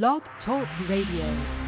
Blog Talk Radio.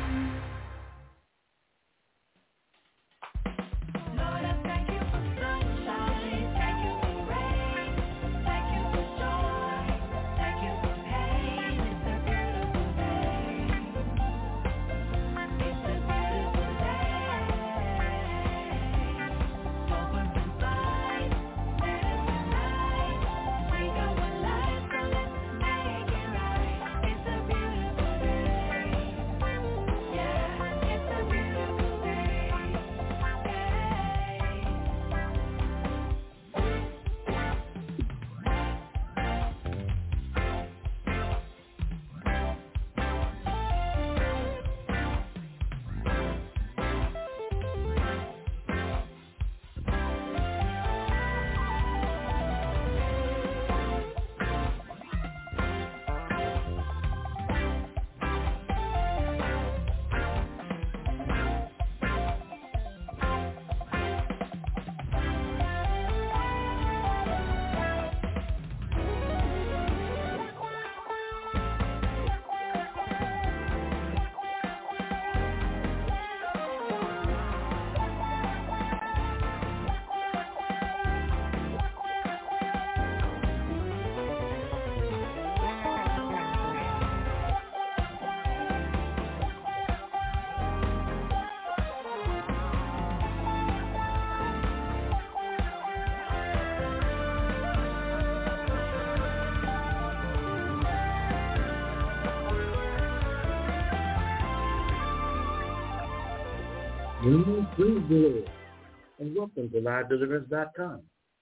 And welcome to LiveDeliverance.com,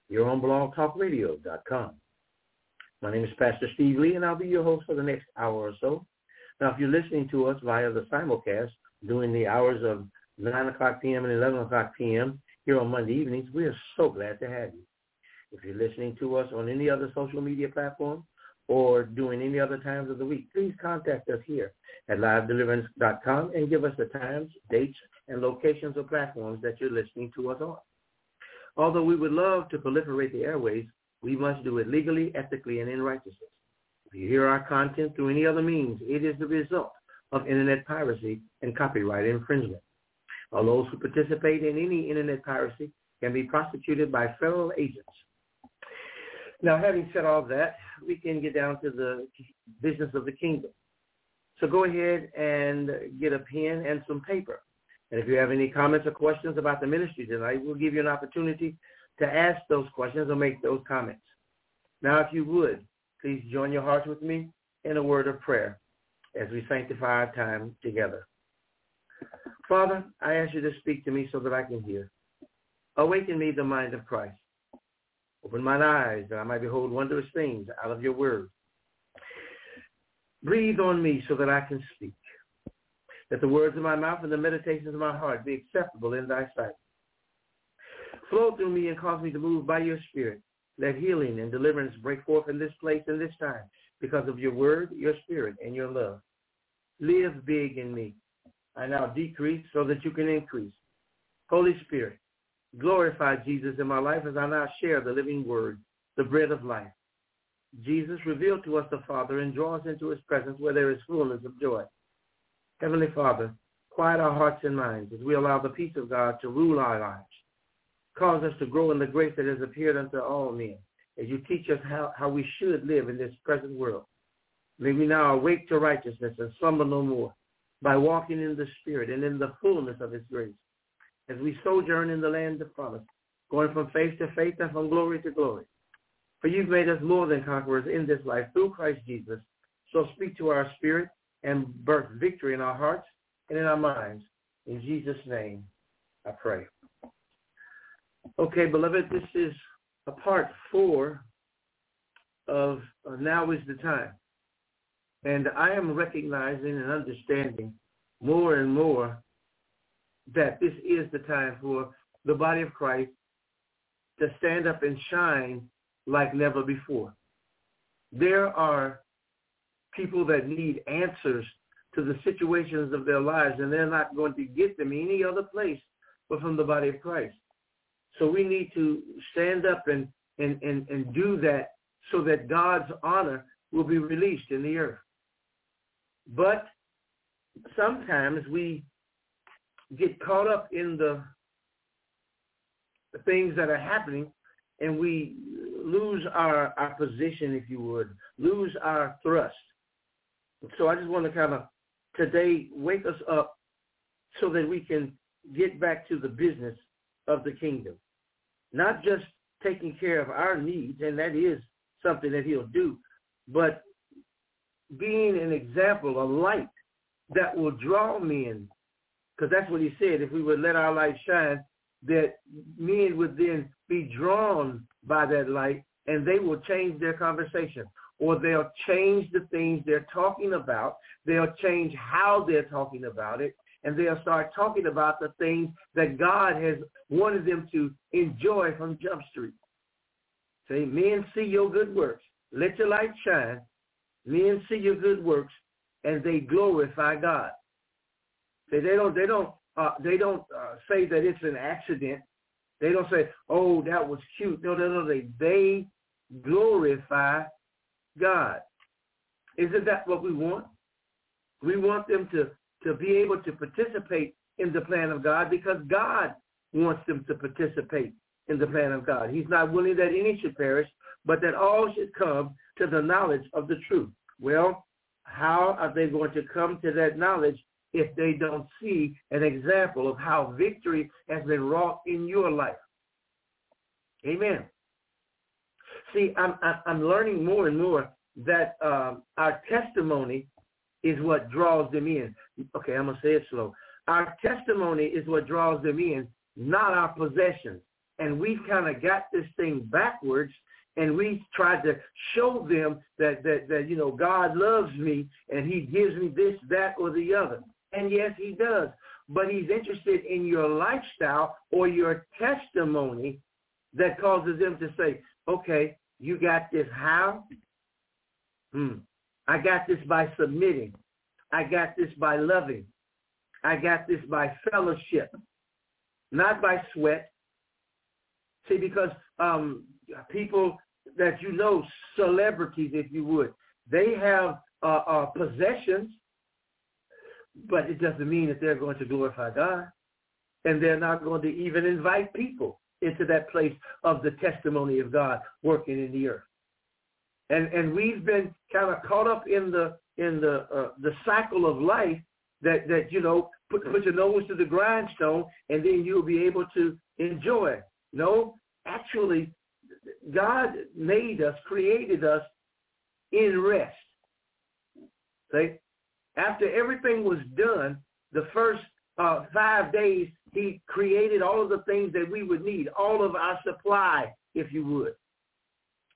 your own blogtalkradio.com. My name is Pastor Steve Lee, and I'll be your host for the next hour or so. Now, if you're listening to us via the simulcast during the hours of 9 o'clock p.m. and 11 o'clock p.m. here on Monday evenings, we are so glad to have you. If you're listening to us on any other social media platform or during any other times of the week, please contact us here at livedeliverance.com and give us the times, dates, and locations or platforms that you're listening to us on. Although we would love to proliferate the airways, we must do it legally, ethically, and in righteousness. If you hear our content through any other means, it is the result of internet piracy and copyright infringement. All those who participate in any internet piracy can be prosecuted by federal agents. Now, having said all that, we can get down to the business of the kingdom. So go ahead and get a pen and some paper. And if you have any comments or questions about the ministry tonight, we'll give you an opportunity to ask those questions or make those comments. Now, if you would, please join your hearts with me in a word of prayer as we sanctify our time together. Father, I ask you to speak to me so that I can hear. Awaken me the mind of Christ. Open mine eyes that I might behold wondrous things out of your word. Breathe on me so that I can speak that the words of my mouth and the meditations of my heart be acceptable in thy sight. Flow through me and cause me to move by your spirit. Let healing and deliverance break forth in this place and this time because of your word, your spirit, and your love. Live big in me. I now decrease so that you can increase. Holy Spirit, glorify Jesus in my life as I now share the living word, the bread of life. Jesus, reveal to us the Father and draw us into his presence where there is fullness of joy. Heavenly Father, quiet our hearts and minds as we allow the peace of God to rule our lives. Cause us to grow in the grace that has appeared unto all men as you teach us how, how we should live in this present world. May we now awake to righteousness and slumber no more by walking in the Spirit and in the fullness of his grace as we sojourn in the land of promise, going from faith to faith and from glory to glory. For you've made us more than conquerors in this life through Christ Jesus. So speak to our spirit and birth victory in our hearts and in our minds. In Jesus' name, I pray. Okay, beloved, this is a part four of uh, Now is the Time. And I am recognizing and understanding more and more that this is the time for the body of Christ to stand up and shine like never before. There are people that need answers to the situations of their lives, and they're not going to get them any other place but from the body of Christ. So we need to stand up and, and, and, and do that so that God's honor will be released in the earth. But sometimes we get caught up in the, the things that are happening and we lose our, our position, if you would, lose our thrust. So I just want to kind of today wake us up so that we can get back to the business of the kingdom. Not just taking care of our needs, and that is something that he'll do, but being an example, a light that will draw men. Because that's what he said. If we would let our light shine, that men would then be drawn by that light and they will change their conversation or they'll change the things they're talking about. They'll change how they're talking about it and they'll start talking about the things that God has wanted them to enjoy from Jump Street. Say, men see your good works. Let your light shine. Men see your good works and they glorify God. Say they don't they don't uh, they don't uh, say that it's an accident. They don't say, "Oh, that was cute." No, no, no. They they glorify God. Isn't that what we want? We want them to to be able to participate in the plan of God because God wants them to participate in the plan of God. He's not willing that any should perish, but that all should come to the knowledge of the truth. Well, how are they going to come to that knowledge if they don't see an example of how victory has been wrought in your life? Amen. See, I'm, I'm learning more and more that um, our testimony is what draws them in. Okay, I'm going to say it slow. Our testimony is what draws them in, not our possessions. And we've kind of got this thing backwards and we tried to show them that, that, that, you know, God loves me and he gives me this, that, or the other. And yes, he does. But he's interested in your lifestyle or your testimony that causes them to say, okay, you got this how? Hmm. I got this by submitting. I got this by loving. I got this by fellowship, not by sweat. See, because um, people that you know, celebrities, if you would, they have uh, uh, possessions, but it doesn't mean that they're going to glorify God. And they're not going to even invite people into that place of the testimony of God working in the earth. And and we've been kind of caught up in the in the uh, the cycle of life that that you know put put your nose to the grindstone and then you'll be able to enjoy. No, actually, God made us, created us in rest. See? After everything was done, the first uh, five days, he created all of the things that we would need, all of our supply, if you would.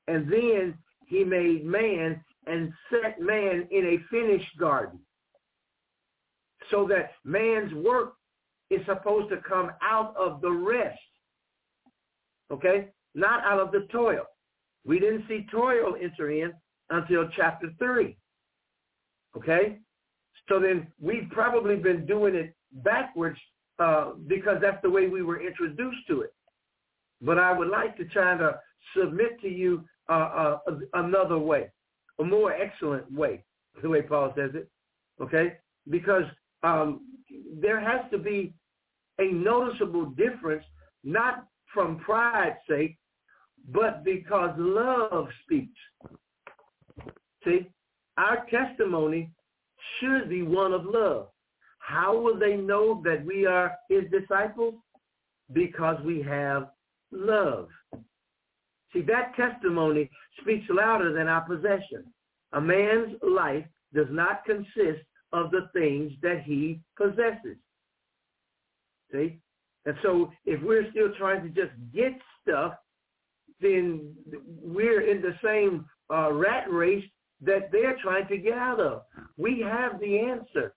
And then he made man and set man in a finished garden so that man's work is supposed to come out of the rest. Okay? Not out of the toil. We didn't see toil enter in until chapter 3. Okay? So then we've probably been doing it backwards uh, because that's the way we were introduced to it. But I would like to try to submit to you uh, uh, another way, a more excellent way, the way Paul says it, okay? Because um, there has to be a noticeable difference, not from pride's sake, but because love speaks. See, our testimony should be one of love. How will they know that we are his disciples? Because we have love. See, that testimony speaks louder than our possession. A man's life does not consist of the things that he possesses. See? And so if we're still trying to just get stuff, then we're in the same uh, rat race that they're trying to get out of. We have the answer.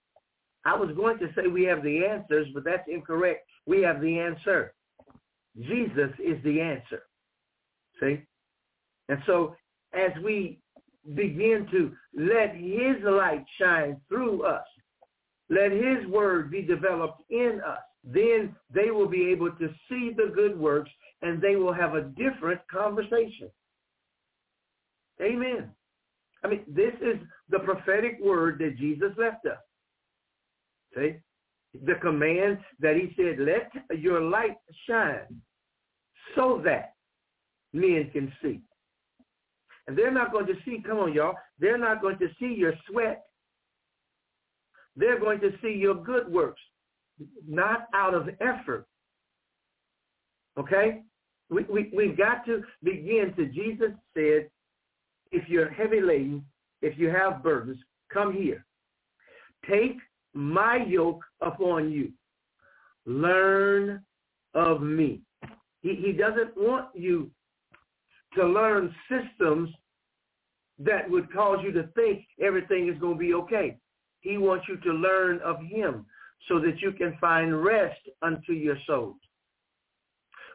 I was going to say we have the answers, but that's incorrect. We have the answer. Jesus is the answer. See? And so as we begin to let his light shine through us, let his word be developed in us, then they will be able to see the good works and they will have a different conversation. Amen. I mean, this is the prophetic word that Jesus left us. See? The command that he said, let your light shine so that men can see. And they're not going to see, come on, y'all, they're not going to see your sweat. They're going to see your good works, not out of effort. Okay? We, we, we've got to begin to, Jesus said, if you're heavy laden, if you have burdens, come here. Take my yoke upon you. Learn of me. He, he doesn't want you to learn systems that would cause you to think everything is going to be okay. He wants you to learn of him so that you can find rest unto your souls.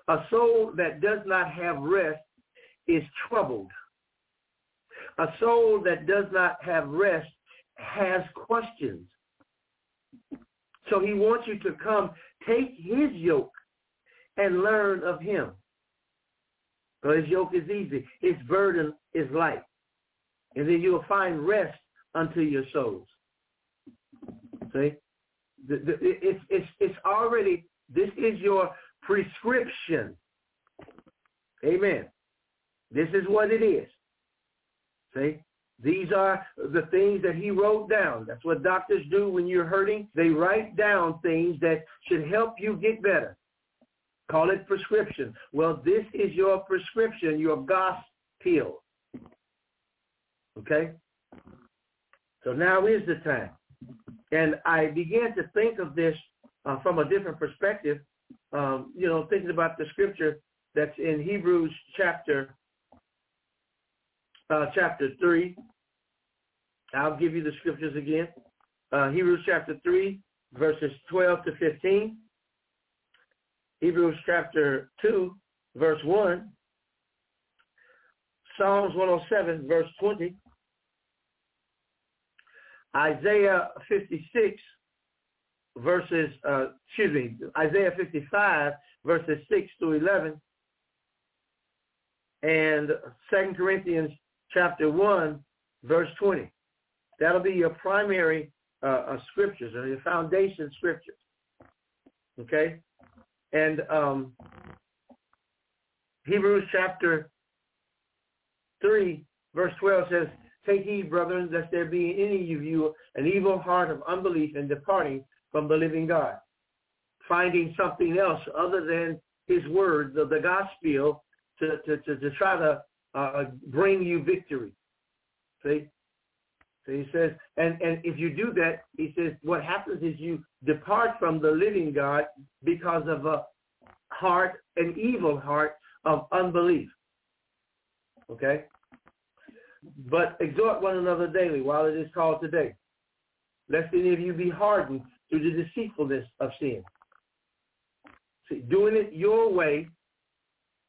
A soul that does not have rest is troubled. A soul that does not have rest has questions. So he wants you to come take his yoke and learn of him. For his yoke is easy. His burden is light. And then you'll find rest unto your souls. See? It's, it's, it's already, this is your prescription. Amen. This is what it is. See? These are the things that he wrote down. That's what doctors do when you're hurting. They write down things that should help you get better. Call it prescription. Well, this is your prescription, your gospel. Okay? So now is the time. And I began to think of this uh, from a different perspective, um, you know, thinking about the scripture that's in Hebrews chapter uh, chapter 3. I'll give you the scriptures again. Uh, Hebrews chapter 3, verses 12 to 15. Hebrews chapter 2, verse 1. Psalms 107, verse 20. Isaiah 56, verses, uh, excuse me, Isaiah 55, verses 6 to 11. And 2 Corinthians chapter 1, verse 20. That'll be your primary uh, uh, scriptures or your foundation scriptures. Okay? And um, Hebrews chapter 3, verse 12 says, Take heed, brethren, lest there be in any of you an evil heart of unbelief and departing from the living God. Finding something else other than his word, the, the gospel, to, to, to, to try to uh, bring you victory. See? So he says, and, and if you do that, he says, what happens is you depart from the living God because of a heart, an evil heart of unbelief. Okay? But exhort one another daily while it is called today, lest any of you be hardened through the deceitfulness of sin. See, doing it your way,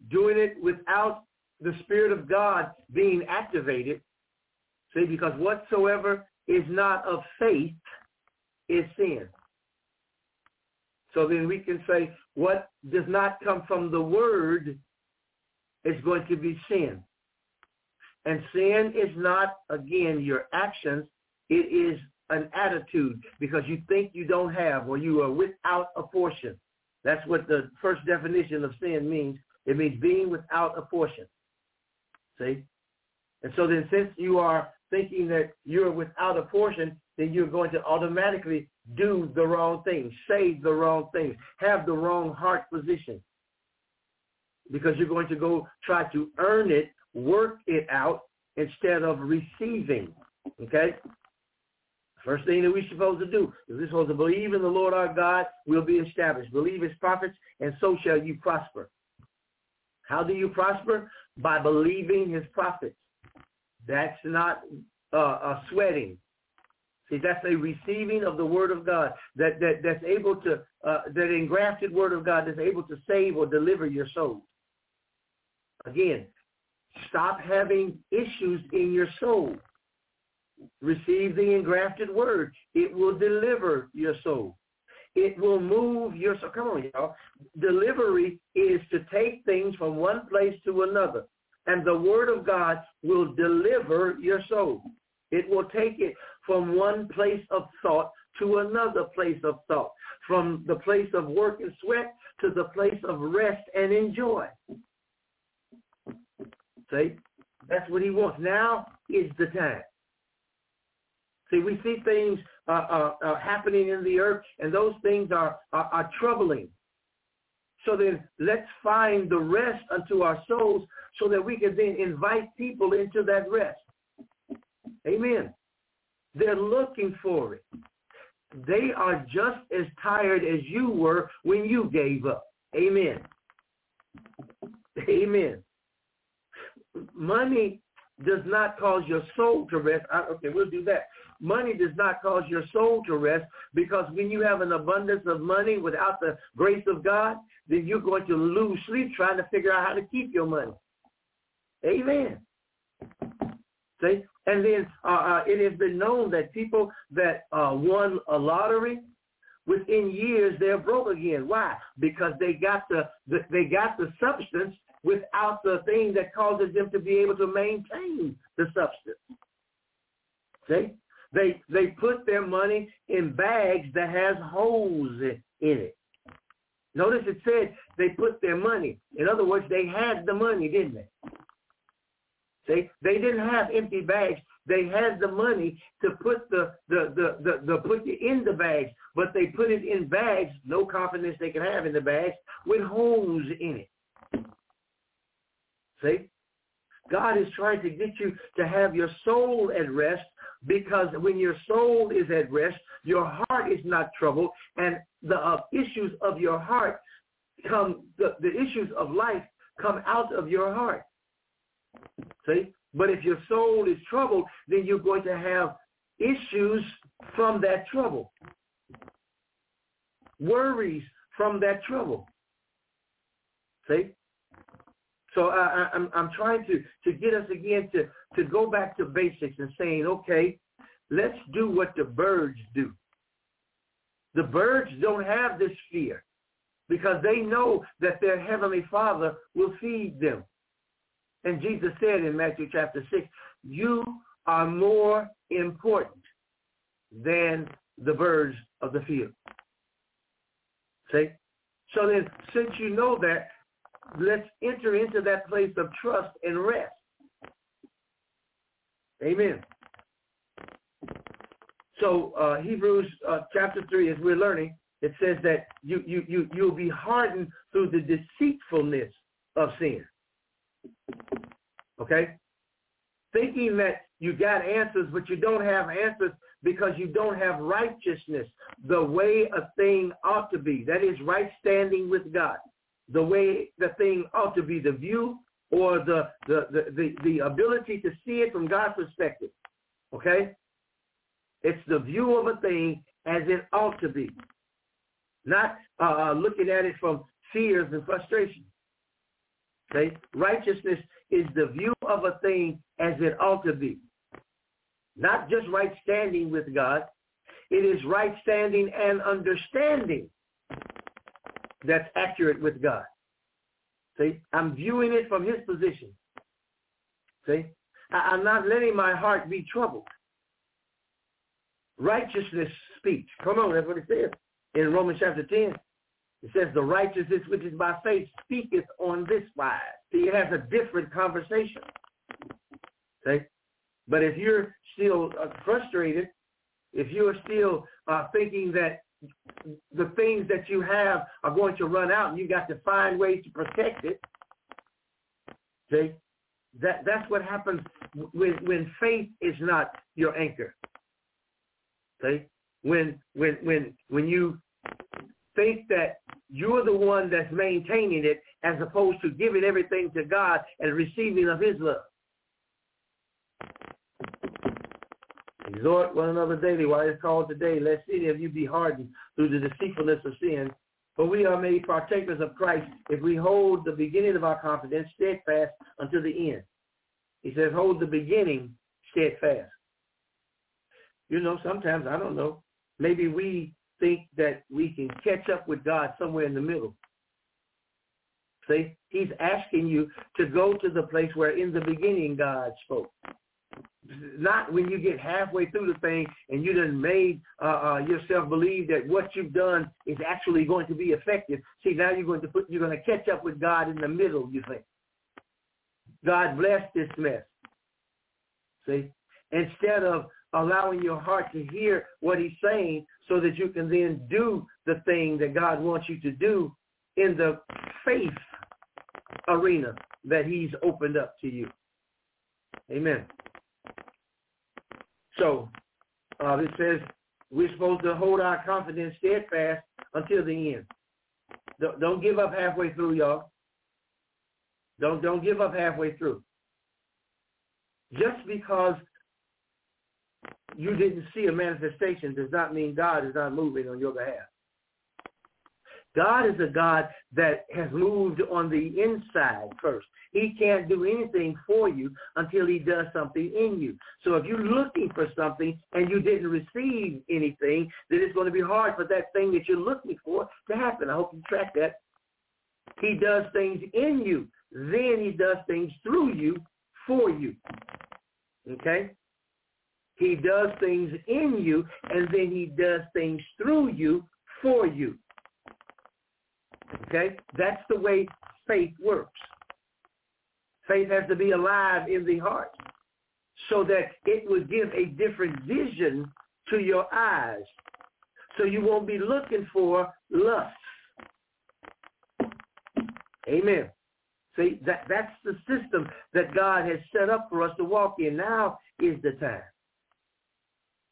doing it without the Spirit of God being activated. See, because whatsoever is not of faith is sin. So then we can say what does not come from the word is going to be sin. And sin is not, again, your actions. It is an attitude because you think you don't have or you are without a portion. That's what the first definition of sin means. It means being without a portion. See? And so then since you are thinking that you're without a portion, then you're going to automatically do the wrong thing, say the wrong things, have the wrong heart position. Because you're going to go try to earn it, work it out instead of receiving. Okay? First thing that we're supposed to do is we're supposed to believe in the Lord our God will be established. Believe his prophets, and so shall you prosper. How do you prosper? By believing his prophets. That's not uh, a sweating. See, that's a receiving of the word of God that, that that's able to, uh, that engrafted word of God that's able to save or deliver your soul. Again, stop having issues in your soul. Receive the engrafted word. It will deliver your soul. It will move your soul. Come on, y'all. Delivery is to take things from one place to another. And the word of God will deliver your soul. It will take it from one place of thought to another place of thought, from the place of work and sweat to the place of rest and enjoy. See? That's what he wants. Now is the time. See, we see things uh, uh, uh, happening in the earth, and those things are, are, are troubling. So then let's find the rest unto our souls so that we can then invite people into that rest. Amen. They're looking for it. They are just as tired as you were when you gave up. Amen. Amen. Money does not cause your soul to rest. okay, we'll do that. Money does not cause your soul to rest because when you have an abundance of money without the grace of God, then you're going to lose sleep trying to figure out how to keep your money. Amen. See? And then uh, uh, it has been known that people that uh, won a lottery, within years they're broke again. Why? Because they got the, the they got the substance without the thing that causes them to be able to maintain the substance. See? They they put their money in bags that has holes in it. Notice it said they put their money. In other words, they had the money, didn't they? See, they didn't have empty bags. They had the money to put the the the the, the put it in the bags, but they put it in bags, no confidence they can have in the bags, with holes in it. See? God is trying to get you to have your soul at rest because when your soul is at rest, your heart is not troubled, and the uh, issues of your heart come, the, the issues of life come out of your heart. See? But if your soul is troubled, then you're going to have issues from that trouble. Worries from that trouble. See? So I, I'm, I'm trying to, to get us again to, to go back to basics and saying, okay, let's do what the birds do. The birds don't have this fear because they know that their heavenly father will feed them. And Jesus said in Matthew chapter 6, you are more important than the birds of the field. See? So then, since you know that, let's enter into that place of trust and rest. Amen. So uh, Hebrews uh, chapter 3, as we're learning, it says that you, you, you, you'll be hardened through the deceitfulness of sin. Okay? Thinking that you got answers, but you don't have answers because you don't have righteousness the way a thing ought to be. That is right standing with God the way the thing ought to be, the view or the, the, the, the, the ability to see it from God's perspective. Okay? It's the view of a thing as it ought to be. Not uh, uh looking at it from fears and frustration. Okay? Righteousness is the view of a thing as it ought to be. Not just right standing with God. It is right standing and understanding that's accurate with God. See, I'm viewing it from his position. See, I, am not letting my heart be troubled. Righteousness speaks. Come on, that's what it says in Romans chapter 10. It says, the righteousness which is by faith speaketh on this wise. See, it has a different conversation. See? But if you're still uh, frustrated, if you're still uh, thinking that the things that you have are going to run out and you got to find ways to protect it. See? That that's what happens when when faith is not your anchor. See? When when when when you think that you're the one that's maintaining it as opposed to giving everything to God and receiving of his love. Exhort one another daily while it's called today, lest any of you be hardened through the deceitfulness of sin. For we are made partakers of Christ if we hold the beginning of our confidence steadfast until the end. He says, hold the beginning steadfast. You know, sometimes, I don't know, maybe we think that we can catch up with God somewhere in the middle. See, he's asking you to go to the place where in the beginning God spoke. Not when you get halfway through the thing and you done made uh, uh, yourself believe that what you've done is actually going to be effective. See, now you're going to put, you're going to catch up with God in the middle. You think God bless this mess. See, instead of allowing your heart to hear what he's saying so that you can then do the thing that God wants you to do in the faith arena that he's opened up to you. Amen. So uh, it says we're supposed to hold our confidence steadfast until the end. Don't, don't give up halfway through, y'all. Don't don't give up halfway through. Just because you didn't see a manifestation does not mean God is not moving on your behalf. God is a God that has moved on the inside first. He can't do anything for you until he does something in you. So if you're looking for something and you didn't receive anything, then it's going to be hard for that thing that you're looking for to happen. I hope you track that. He does things in you. Then he does things through you for you. Okay? He does things in you, and then he does things through you for you. Okay? That's the way faith works. Faith has to be alive in the heart so that it will give a different vision to your eyes. So you won't be looking for lust. Amen. See, that, that's the system that God has set up for us to walk in. Now is the time.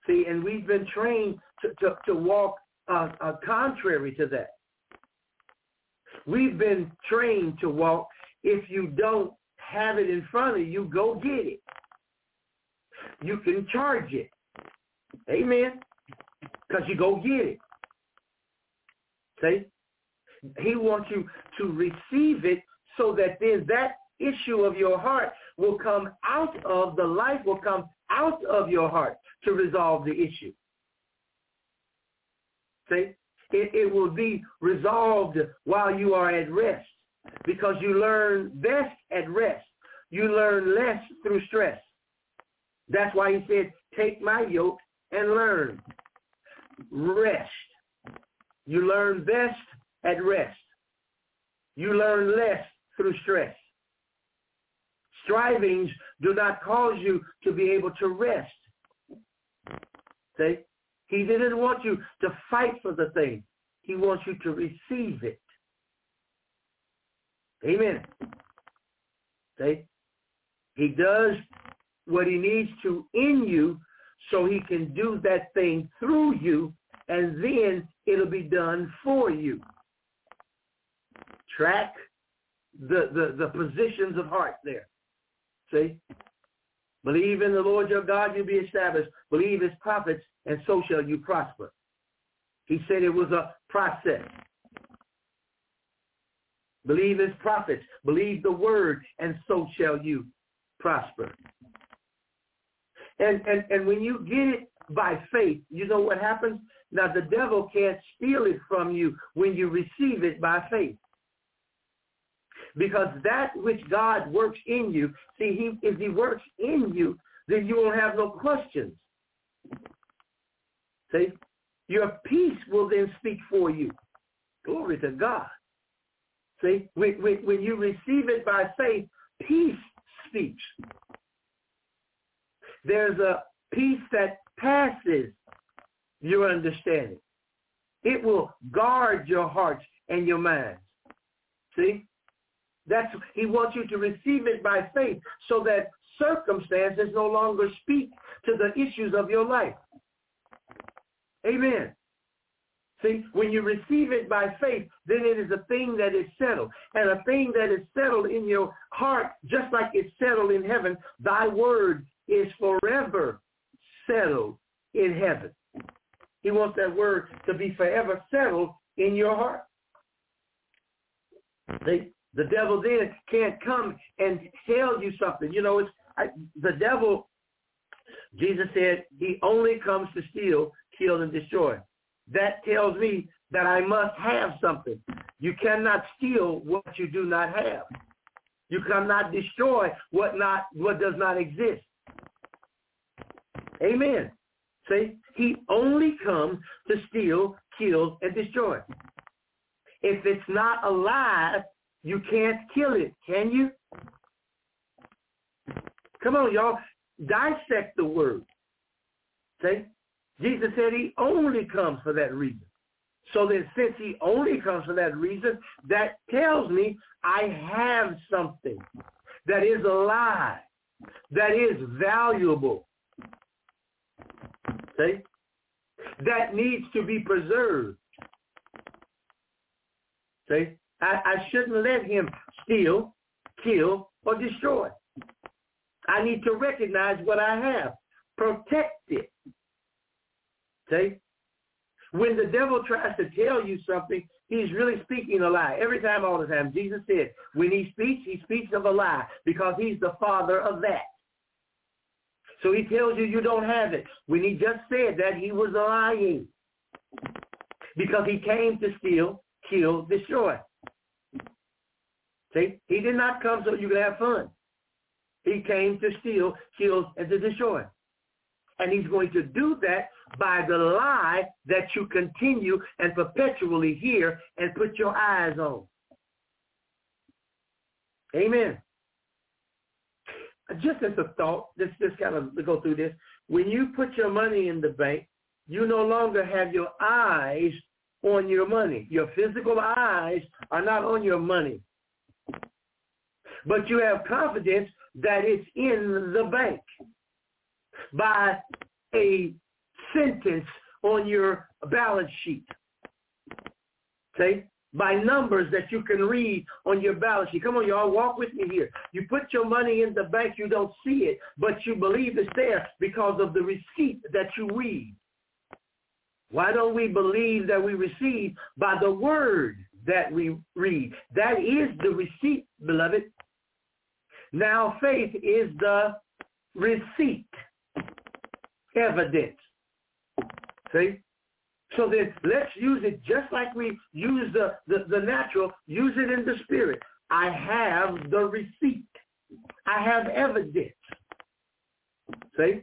See, and we've been trained to, to, to walk uh, uh, contrary to that. We've been trained to walk. If you don't have it in front of you, go get it. You can charge it. Amen. Because you go get it. See? He wants you to receive it so that then that issue of your heart will come out of, the life will come out of your heart to resolve the issue. See? It, it will be resolved while you are at rest because you learn best at rest. You learn less through stress. That's why he said, take my yoke and learn. Rest. You learn best at rest. You learn less through stress. Strivings do not cause you to be able to rest. See? He didn't want you to fight for the thing. He wants you to receive it. Amen. See? He does what he needs to in you so he can do that thing through you and then it'll be done for you. Track the, the, the positions of heart there. See? Believe in the Lord your God, you'll be established. Believe his prophets, and so shall you prosper. He said it was a process. Believe his prophets. Believe the word, and so shall you prosper. And, and, and when you get it by faith, you know what happens? Now, the devil can't steal it from you when you receive it by faith. Because that which God works in you, see, he, if he works in you, then you won't have no questions. See? Your peace will then speak for you. Glory to God. See? When, when, when you receive it by faith, peace speaks. There's a peace that passes your understanding. It will guard your hearts and your minds. See? That's he wants you to receive it by faith so that circumstances no longer speak to the issues of your life. Amen. See, when you receive it by faith, then it is a thing that is settled. And a thing that is settled in your heart, just like it's settled in heaven, thy word is forever settled in heaven. He wants that word to be forever settled in your heart. See, the devil then can't come and tell you something. You know, it's I, the devil. Jesus said he only comes to steal, kill, and destroy. That tells me that I must have something. You cannot steal what you do not have. You cannot destroy what not what does not exist. Amen. See, he only comes to steal, kill, and destroy. If it's not alive, you can't kill it, can you? Come on, y'all. Dissect the word. See? Jesus said he only comes for that reason. So then since he only comes for that reason, that tells me I have something that is alive, that is valuable. See? That needs to be preserved. See? I, I shouldn't let him steal, kill, or destroy. I need to recognize what I have. Protect it. See? When the devil tries to tell you something, he's really speaking a lie. Every time, all the time. Jesus said, when he speaks, he speaks of a lie because he's the father of that. So he tells you you don't have it. When he just said that, he was lying. Because he came to steal, kill, destroy. See, he did not come so you could have fun. He came to steal, kill, and to destroy. And he's going to do that by the lie that you continue and perpetually hear and put your eyes on. Amen. Just as a thought, let's just kind of go through this. When you put your money in the bank, you no longer have your eyes on your money. Your physical eyes are not on your money. But you have confidence that it's in the bank by a sentence on your balance sheet. See? By numbers that you can read on your balance sheet. Come on, y'all, walk with me here. You put your money in the bank, you don't see it, but you believe it's there because of the receipt that you read. Why don't we believe that we receive by the word that we read? That is the receipt, beloved. Now faith is the receipt, evidence. See? So then let's use it just like we use the, the, the natural, use it in the spirit. I have the receipt. I have evidence. See?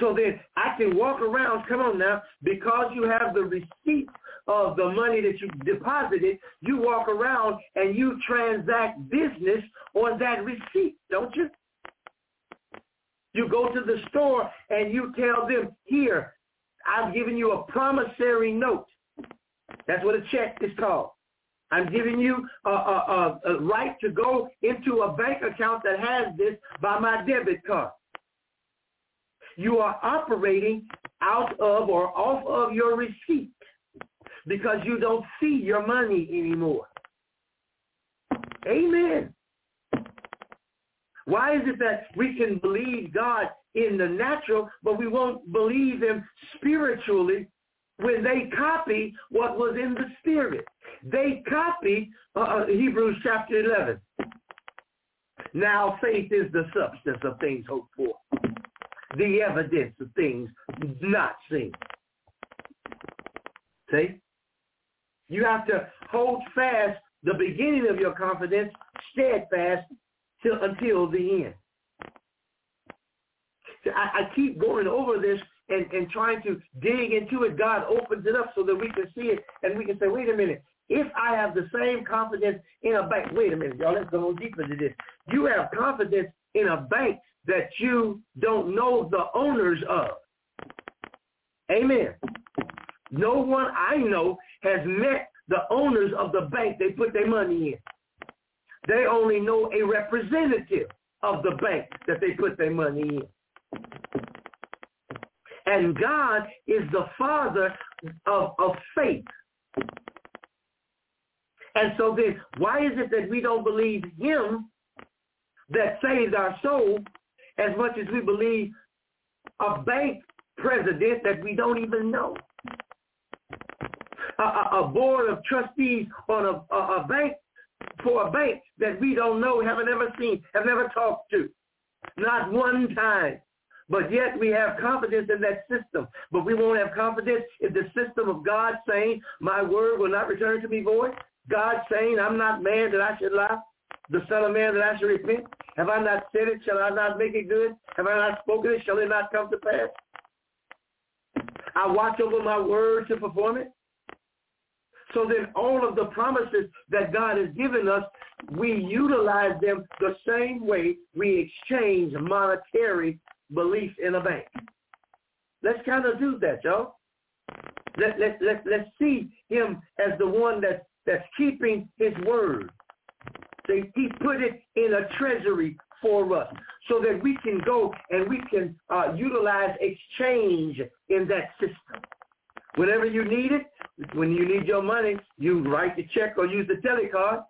So then I can walk around, come on now, because you have the receipt of the money that you deposited, you walk around and you transact business on that receipt, don't you? You go to the store and you tell them, here, I've given you a promissory note. That's what a check is called. I'm giving you a, a, a, a right to go into a bank account that has this by my debit card. You are operating out of or off of your receipt because you don't see your money anymore. Amen. Why is it that we can believe God in the natural, but we won't believe him spiritually when they copy what was in the spirit? They copy uh, uh Hebrews chapter 11. Now faith is the substance of things hoped for, the evidence of things not seen. See? You have to hold fast the beginning of your confidence steadfast till, until the end. I, I keep going over this and, and trying to dig into it. God opens it up so that we can see it and we can say, wait a minute, if I have the same confidence in a bank, wait a minute, y'all, let's go deeper into this. You have confidence in a bank that you don't know the owners of. Amen. No one I know has met the owners of the bank they put their money in. They only know a representative of the bank that they put their money in. And God is the father of, of faith. And so then why is it that we don't believe him that saves our soul as much as we believe a bank president that we don't even know? A, a, board of trustees on a, a, a bank for a bank that we don't know, haven't ever seen, have never talked to. Not one time. But yet we have confidence in that system. But we won't have confidence in the system of God saying, my word will not return to me void. God saying, I'm not man that I should lie, the son of man that I should repent? Have I not said it? Shall I not make it good? Have I not spoken it? Shall it not come to pass? I watch over my word to perform it. So then all of the promises that God has given us, we utilize them the same way we exchange monetary belief in a bank. Let's kind of do that, y'all. Let, let, let, let's see him as the one that, that's keeping his word. He put it in a treasury for us so that we can go and we can uh, utilize exchange in that system. Whenever you need it, when you need your money, you write the check or use the telecard.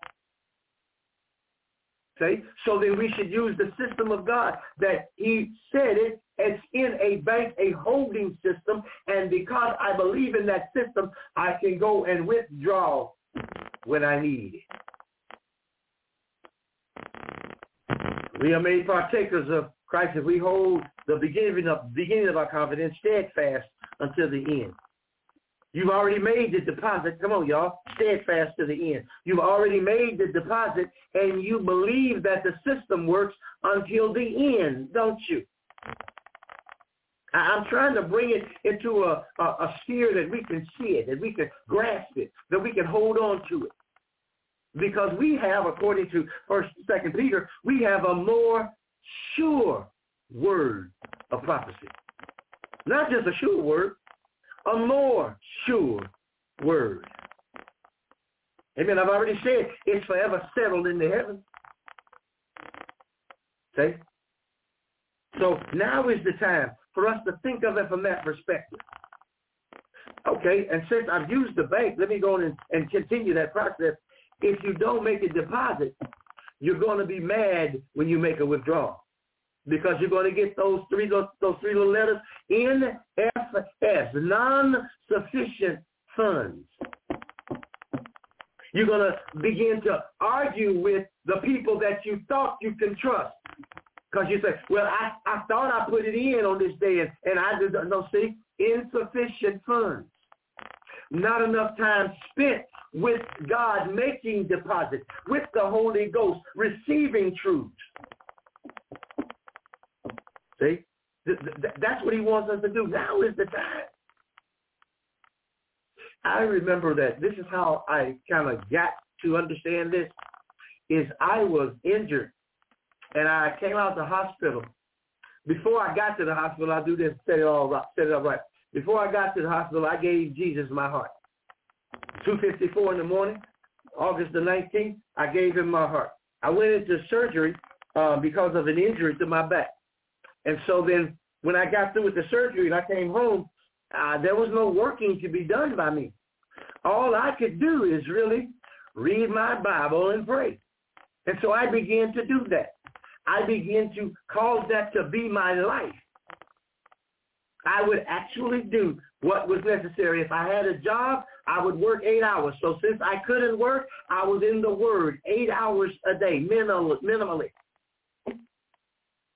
See? So then we should use the system of God that he said it. It's in a bank, a holding system. And because I believe in that system, I can go and withdraw when I need it. We are made partakers of Christ if we hold the beginning of the beginning of our confidence steadfast until the end. You've already made the deposit. Come on, y'all. Steadfast to the end. You've already made the deposit, and you believe that the system works until the end, don't you? I'm trying to bring it into a, a, a sphere that we can see it, that we can grasp it, that we can hold on to it. Because we have, according to First, Second Peter, we have a more sure word of prophecy. Not just a sure word, a more sure word. Amen. I've already said it's forever settled in the heavens. See? So now is the time for us to think of it from that perspective. Okay, and since I've used the bank, let me go on and, and continue that process. If you don't make a deposit, you're going to be mad when you make a withdrawal because you're going to get those three those, those three little letters NFS, non-sufficient funds. You're going to begin to argue with the people that you thought you can trust. Because you say, well, I, I thought I put it in on this day, and, and I did no see insufficient funds. Not enough time spent with God making deposits, with the Holy Ghost receiving truths. See? That's what he wants us to do. Now is the time. I remember that this is how I kind of got to understand this, is I was injured and I came out of the hospital. Before I got to the hospital, I do this, set it all set it up right. Before I got to the hospital, I gave Jesus my heart. 2.54 in the morning, August the 19th, I gave him my heart. I went into surgery uh, because of an injury to my back. And so then when I got through with the surgery and I came home, uh, there was no working to be done by me. All I could do is really read my Bible and pray. And so I began to do that. I began to cause that to be my life. I would actually do what was necessary. If I had a job, I would work eight hours. So since I couldn't work, I was in the Word eight hours a day, minimally.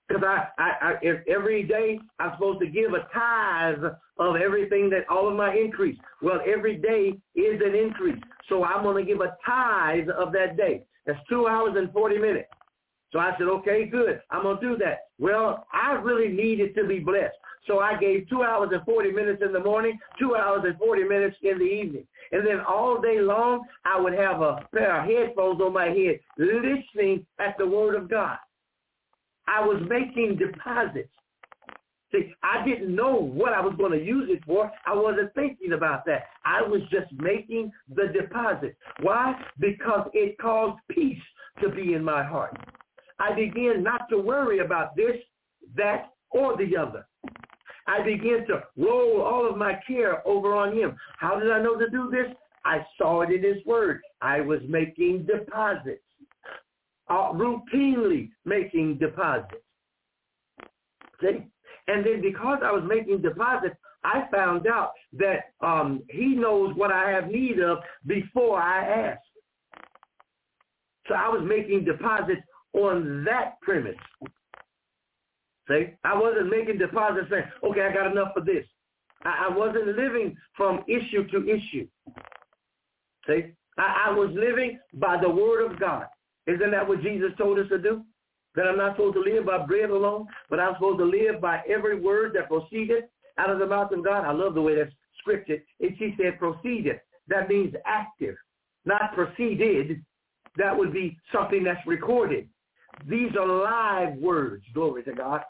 Because I, I, I, every day I'm supposed to give a tithe of everything that all of my increase. Well, every day is an increase. So I'm going to give a tithe of that day. That's two hours and 40 minutes. So I said, okay, good. I'm going to do that. Well, I really needed to be blessed. So I gave two hours and 40 minutes in the morning, two hours and 40 minutes in the evening. And then all day long, I would have a pair of headphones on my head listening at the word of God. I was making deposits. See, I didn't know what I was going to use it for. I wasn't thinking about that. I was just making the deposit. Why? Because it caused peace to be in my heart. I began not to worry about this, that, or the other. I began to roll all of my care over on him. How did I know to do this? I saw it in his word. I was making deposits uh, routinely making deposits. See? And then because I was making deposits, I found out that um, he knows what I have need of before I ask. So I was making deposits on that premise. See? I wasn't making deposits saying, okay, I got enough for this. I, I wasn't living from issue to issue. See? I, I was living by the word of God. Isn't that what Jesus told us to do? That I'm not supposed to live by bread alone, but I'm supposed to live by every word that proceeded out of the mouth of God. I love the way that's scripted. And she said proceeded. That means active, not proceeded. That would be something that's recorded. These are live words. Glory to God.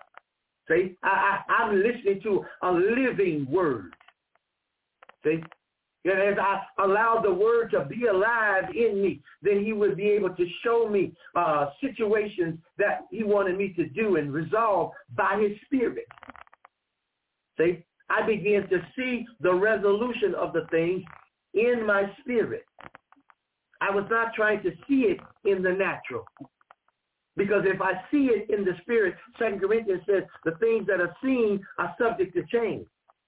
See, I, I, I'm listening to a living word. See, and as I allow the word to be alive in me, then he would be able to show me uh, situations that he wanted me to do and resolve by his spirit. See, I began to see the resolution of the things in my spirit. I was not trying to see it in the natural. Because if I see it in the spirit, Second Corinthians says the things that are seen are subject to change.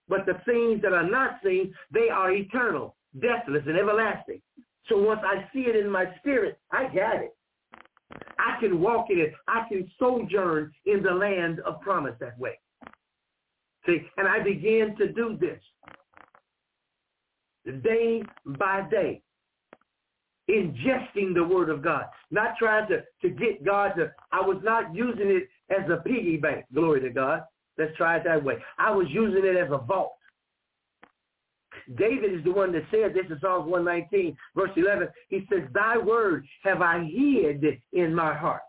But the things that are not seen, they are eternal, deathless, and everlasting. So once I see it in my spirit, I got it. I can walk in it. I can sojourn in the land of promise that way. See, and I began to do this day by day, ingesting the word of God, not trying to, to get God to, I was not using it as a piggy bank, glory to God. Let's try it that way. I was using it as a vault. David is the one that said this in Psalms 119, verse 11. He says, thy word have I hid in my heart.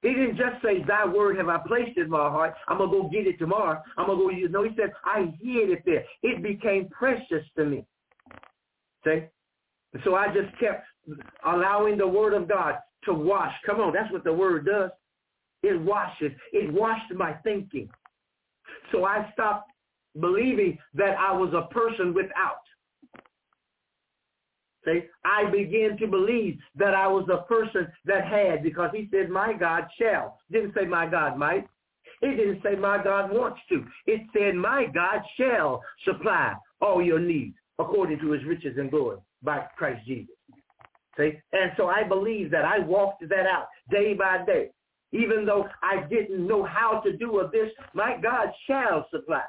He didn't just say, thy word have I placed in my heart. I'm going to go get it tomorrow. I'm going to go use it. No, he said, I hid it there. It became precious to me. See? So I just kept allowing the word of God to wash. Come on, that's what the word does. It washes. It washed my thinking. So I stopped believing that I was a person without. See, I began to believe that I was a person that had because he said, my God shall. Didn't say my God might. It didn't say my God wants to. It said my God shall supply all your needs according to his riches and glory by Christ Jesus. See? And so I believe that I walked that out day by day. Even though I didn't know how to do of this, my God shall supply.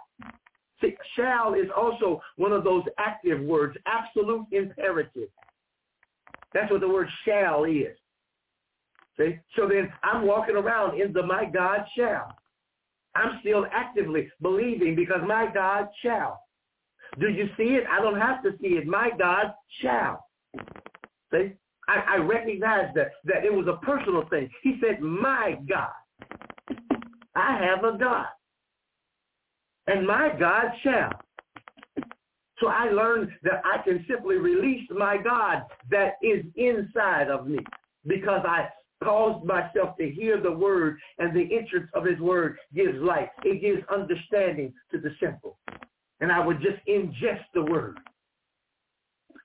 See, shall is also one of those active words, absolute imperative. That's what the word shall is. See? So then I'm walking around in the my God shall. I'm still actively believing because my God shall. Do you see it? I don't have to see it. My God shall. See? I, I recognize that, that it was a personal thing. He said, my God. I have a God. And my God shall. So I learned that I can simply release my God that is inside of me because I caused myself to hear the word and the entrance of his word gives life. It gives understanding to the simple. And I would just ingest the word.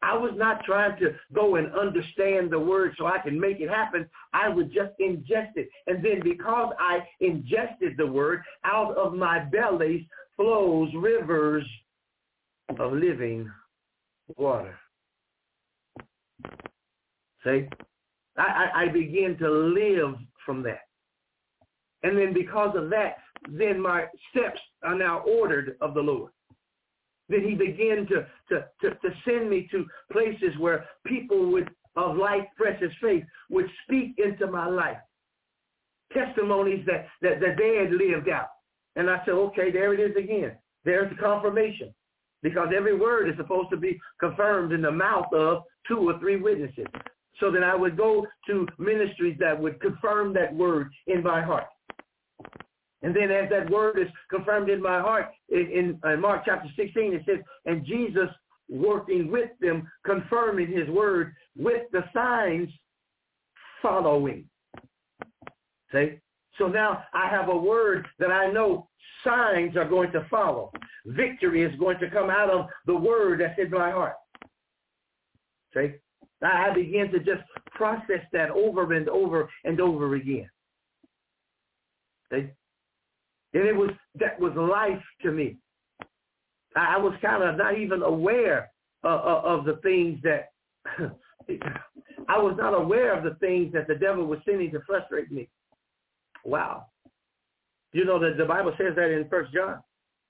I was not trying to go and understand the word so I can make it happen. I would just ingest it. And then because I ingested the word, out of my bellies flows rivers of living water. See? I, I, I begin to live from that. And then because of that, then my steps are now ordered of the Lord. Then he began to, to, to, to send me to places where people with of life, precious faith would speak into my life. Testimonies that, that, that they had lived out. And I said, okay, there it is again. There's the confirmation. Because every word is supposed to be confirmed in the mouth of two or three witnesses. So then I would go to ministries that would confirm that word in my heart. And then as that word is confirmed in my heart, in, in, uh, Mark chapter 16, it says, and Jesus working with them, confirming his word with the signs following. See? So now I have a word that I know signs are going to follow. Victory is going to come out of the word that's in my heart. See? I begin to just process that over and over and over again. See? And it was, that was life to me. I was kind of not even aware uh, uh, of the things that, I was not aware of the things that the devil was sending to frustrate me. Wow. You know that the Bible says that in First John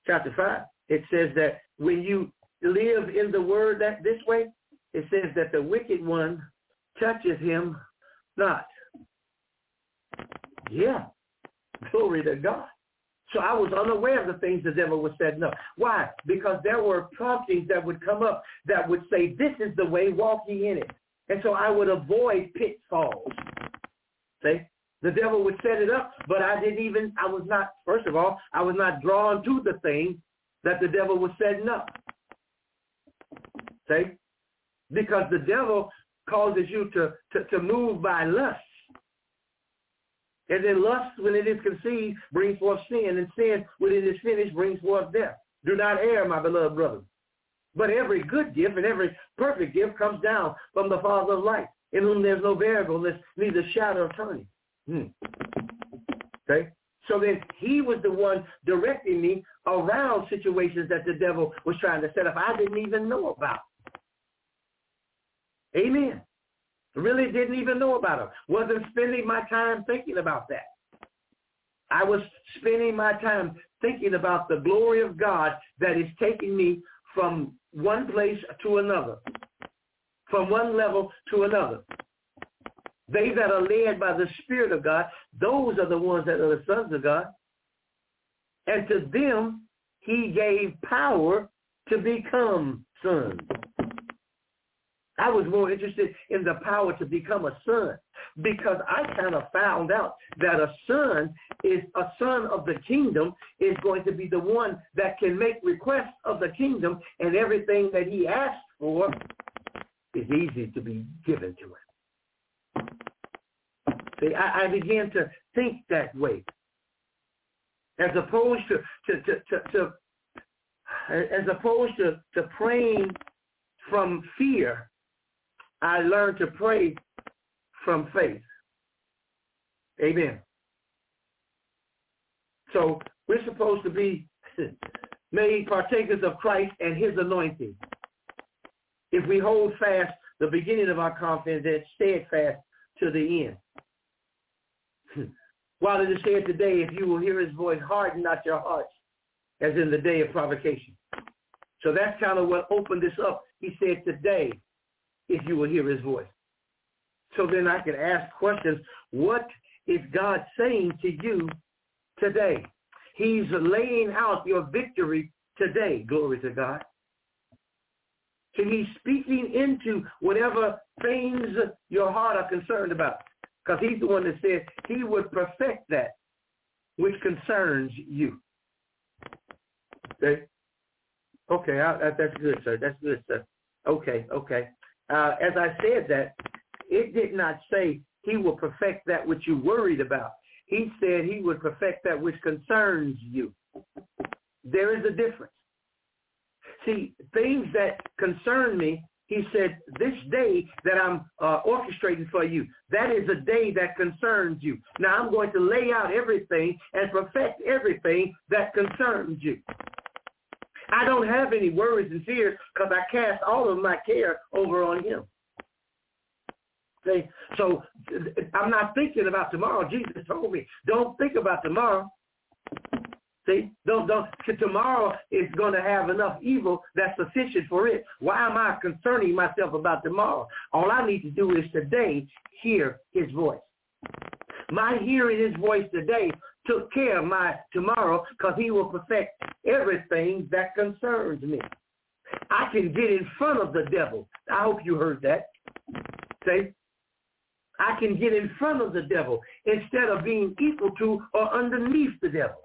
chapter 5. It says that when you live in the word that this way, it says that the wicked one touches him not. Yeah. Glory to God. So I was unaware of the things the devil was setting up. Why? Because there were promptings that would come up that would say, this is the way, walk ye in it. And so I would avoid pitfalls. See? The devil would set it up, but I didn't even, I was not, first of all, I was not drawn to the thing that the devil was setting up. See? Because the devil causes you to, to, to move by lust. And then lust, when it is conceived, brings forth sin. And sin, when it is finished, brings forth death. Do not err, my beloved brother. But every good gift and every perfect gift comes down from the Father of light, in whom there's no variableness, neither shadow of turning. Hmm. Okay? So then he was the one directing me around situations that the devil was trying to set up I didn't even know about. Amen. Really didn't even know about them. Wasn't spending my time thinking about that. I was spending my time thinking about the glory of God that is taking me from one place to another, from one level to another. They that are led by the Spirit of God, those are the ones that are the sons of God. And to them, he gave power to become sons. I was more interested in the power to become a son because I kind of found out that a son is a son of the kingdom is going to be the one that can make requests of the kingdom and everything that he asks for is easy to be given to him. See, I, I began to think that way as opposed to, to, to, to, to as opposed to, to praying from fear I learned to pray from faith. Amen. So we're supposed to be made partakers of Christ and his anointing. If we hold fast the beginning of our confidence and steadfast to the end. While it is said today, if you will hear his voice, harden not your hearts, as in the day of provocation. So that's kind of what opened this up. He said today, if you will hear his voice. So then I can ask questions. What is God saying to you today? He's laying out your victory today. Glory to God. So he's speaking into whatever things your heart are concerned about. Because he's the one that said he would perfect that which concerns you. Okay? Okay, I, that's good, sir. That's good, sir. Okay, okay uh, as I said that, it did not say he will perfect that which you worried about. He said he would perfect that which concerns you. There is a difference. See, things that concern me, he said, this day that I'm uh, orchestrating for you, that is a day that concerns you. Now I'm going to lay out everything and perfect everything that concerns you. I don't have any worries and fears because I cast all of my care over on him. See, so I'm not thinking about tomorrow. Jesus told me, don't think about tomorrow. See, don't don't. Tomorrow is going to have enough evil that's sufficient for it. Why am I concerning myself about tomorrow? All I need to do is today hear His voice. My hearing His voice today took care of my tomorrow because he will perfect everything that concerns me. I can get in front of the devil. I hope you heard that. Say, I can get in front of the devil instead of being equal to or underneath the devil.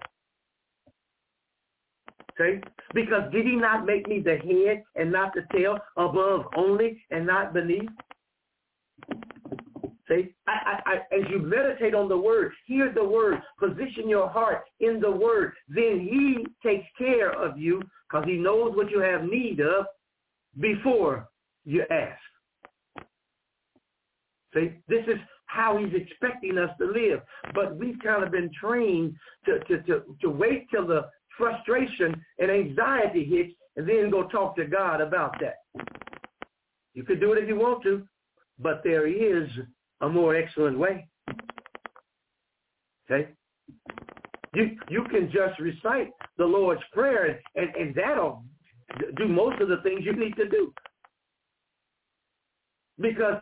Okay? Because did he not make me the head and not the tail, above only and not beneath? See, I, I, I, as you meditate on the word, hear the word, position your heart in the word, then he takes care of you because he knows what you have need of before you ask. See, this is how he's expecting us to live. But we've kind of been trained to, to, to, to wait till the frustration and anxiety hits and then go talk to God about that. You could do it if you want to, but there is a more excellent way. Okay? You you can just recite the Lord's Prayer and, and that'll do most of the things you need to do. Because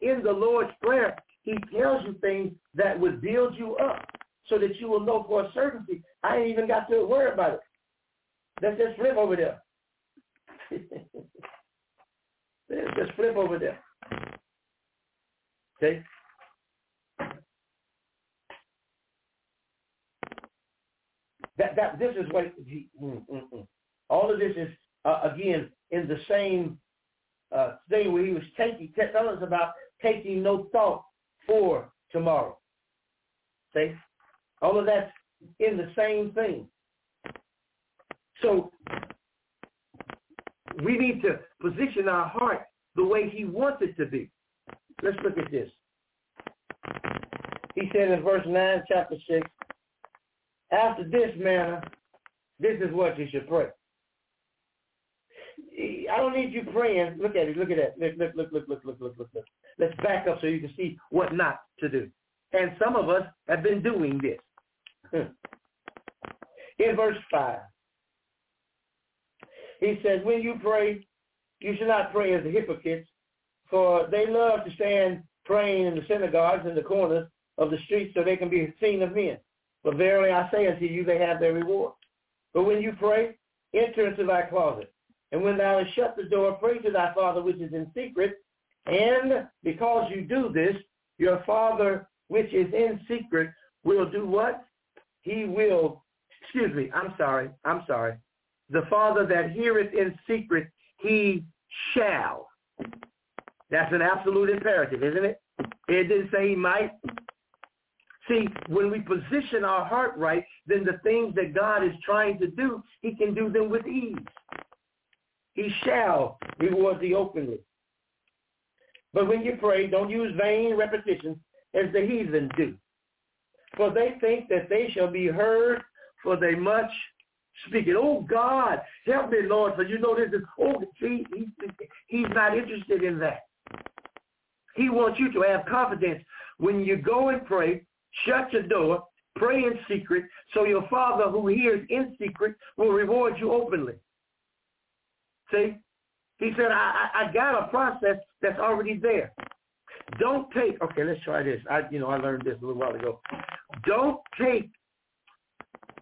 in the Lord's Prayer, he tells you things that would build you up so that you will know for a certainty, I ain't even got to worry about it. Let's just flip over there. Let's just flip over there. Okay? That that this is what mm, mm, mm. all of this is uh, again in the same uh, thing where he was taking telling us about taking no thought for tomorrow. See, all of that's in the same thing. So we need to position our heart the way he wants it to be. Let's look at this. He said in verse 9, chapter 6, after this manner, this is what you should pray. I don't need you praying. Look at it. Look at that. Look, look, look, look, look, look, look, look. Let's back up so you can see what not to do. And some of us have been doing this. Hmm. In verse 5, he says, when you pray, you should not pray as the hypocrites, for uh, they love to stand praying in the synagogues and the corners of the streets so they can be seen of men. But verily I say unto you, they have their reward. But when you pray, enter into thy closet. And when thou hast shut the door, pray to thy Father which is in secret. And because you do this, your Father which is in secret will do what? He will, excuse me, I'm sorry, I'm sorry. The Father that heareth in secret, he shall. That's an absolute imperative, isn't it? It didn't say he might. See, when we position our heart right, then the things that God is trying to do, he can do them with ease. He shall reward thee openly. But when you pray, don't use vain repetitions as the heathen do. For they think that they shall be heard for they much speaking. Oh God, help me, Lord, for you know this is, oh, see, he, he's not interested in that. He wants you to have confidence. When you go and pray, shut your door, pray in secret, so your Father who hears in secret will reward you openly. See? He said, I, I, I got a process that's already there. Don't take, okay, let's try this. I, you know, I learned this a little while ago. Don't take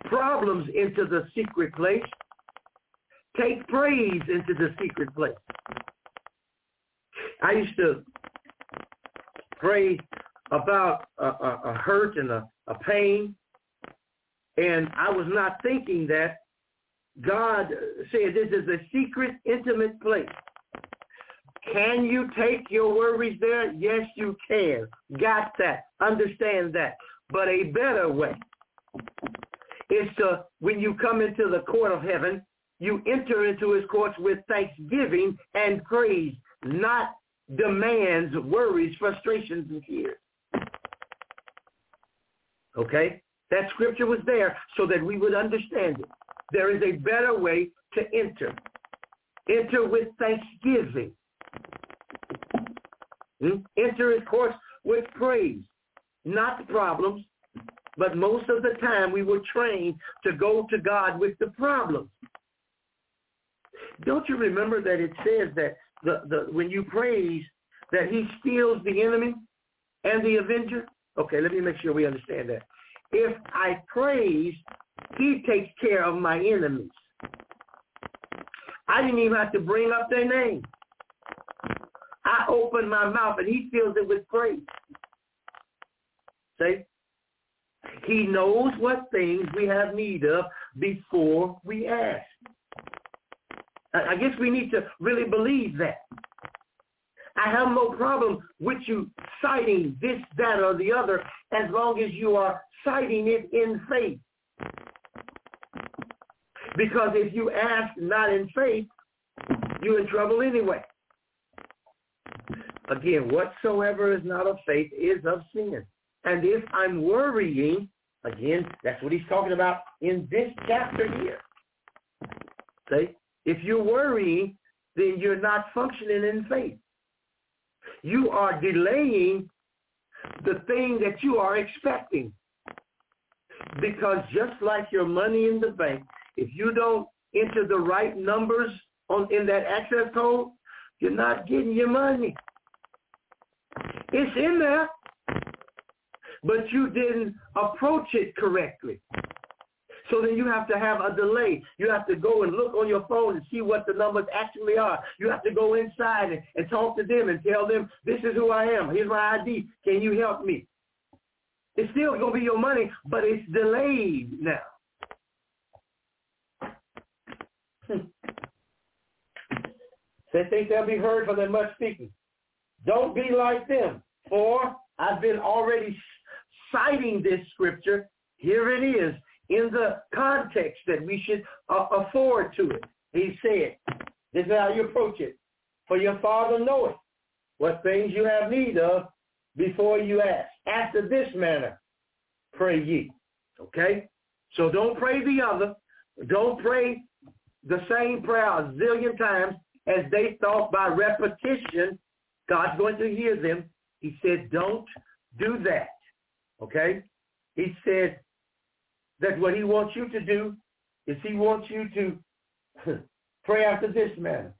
problems into the secret place. Take praise into the secret place. I used to pray about a, a, a hurt and a, a pain, and I was not thinking that God said this is a secret, intimate place. Can you take your worries there? Yes, you can. Got that. Understand that. But a better way is to, when you come into the court of heaven, you enter into his courts with thanksgiving and praise, not demands, worries, frustrations, and fears. Okay? That scripture was there so that we would understand it. There is a better way to enter. Enter with thanksgiving. Hmm? Enter, of course, with praise. Not the problems, but most of the time we were trained to go to God with the problems. Don't you remember that it says that the, the when you praise that he steals the enemy and the avenger? Okay, let me make sure we understand that. If I praise, he takes care of my enemies. I didn't even have to bring up their name. I open my mouth and he fills it with praise. See? He knows what things we have need of before we ask. I guess we need to really believe that. I have no problem with you citing this, that, or the other as long as you are citing it in faith. Because if you ask not in faith, you're in trouble anyway. Again, whatsoever is not of faith is of sin. And if I'm worrying, again, that's what he's talking about in this chapter here. See? If you're worrying, then you're not functioning in faith. You are delaying the thing that you are expecting. Because just like your money in the bank, if you don't enter the right numbers on in that access code, you're not getting your money. It's in there, but you didn't approach it correctly. So then you have to have a delay. You have to go and look on your phone and see what the numbers actually are. You have to go inside and, and talk to them and tell them, this is who I am. Here's my ID. Can you help me? It's still going to be your money, but it's delayed now. They think they'll be heard for their much speaking. Don't be like them, for I've been already citing this scripture. Here it is in the context that we should uh, afford to it. He said, this is how you approach it. For your Father knoweth what things you have need of before you ask. After this manner, pray ye. Okay? So don't pray the other. Don't pray the same prayer a zillion times as they thought by repetition God's going to hear them. He said, don't do that. Okay? He said that what he wants you to do is he wants you to pray after this manner.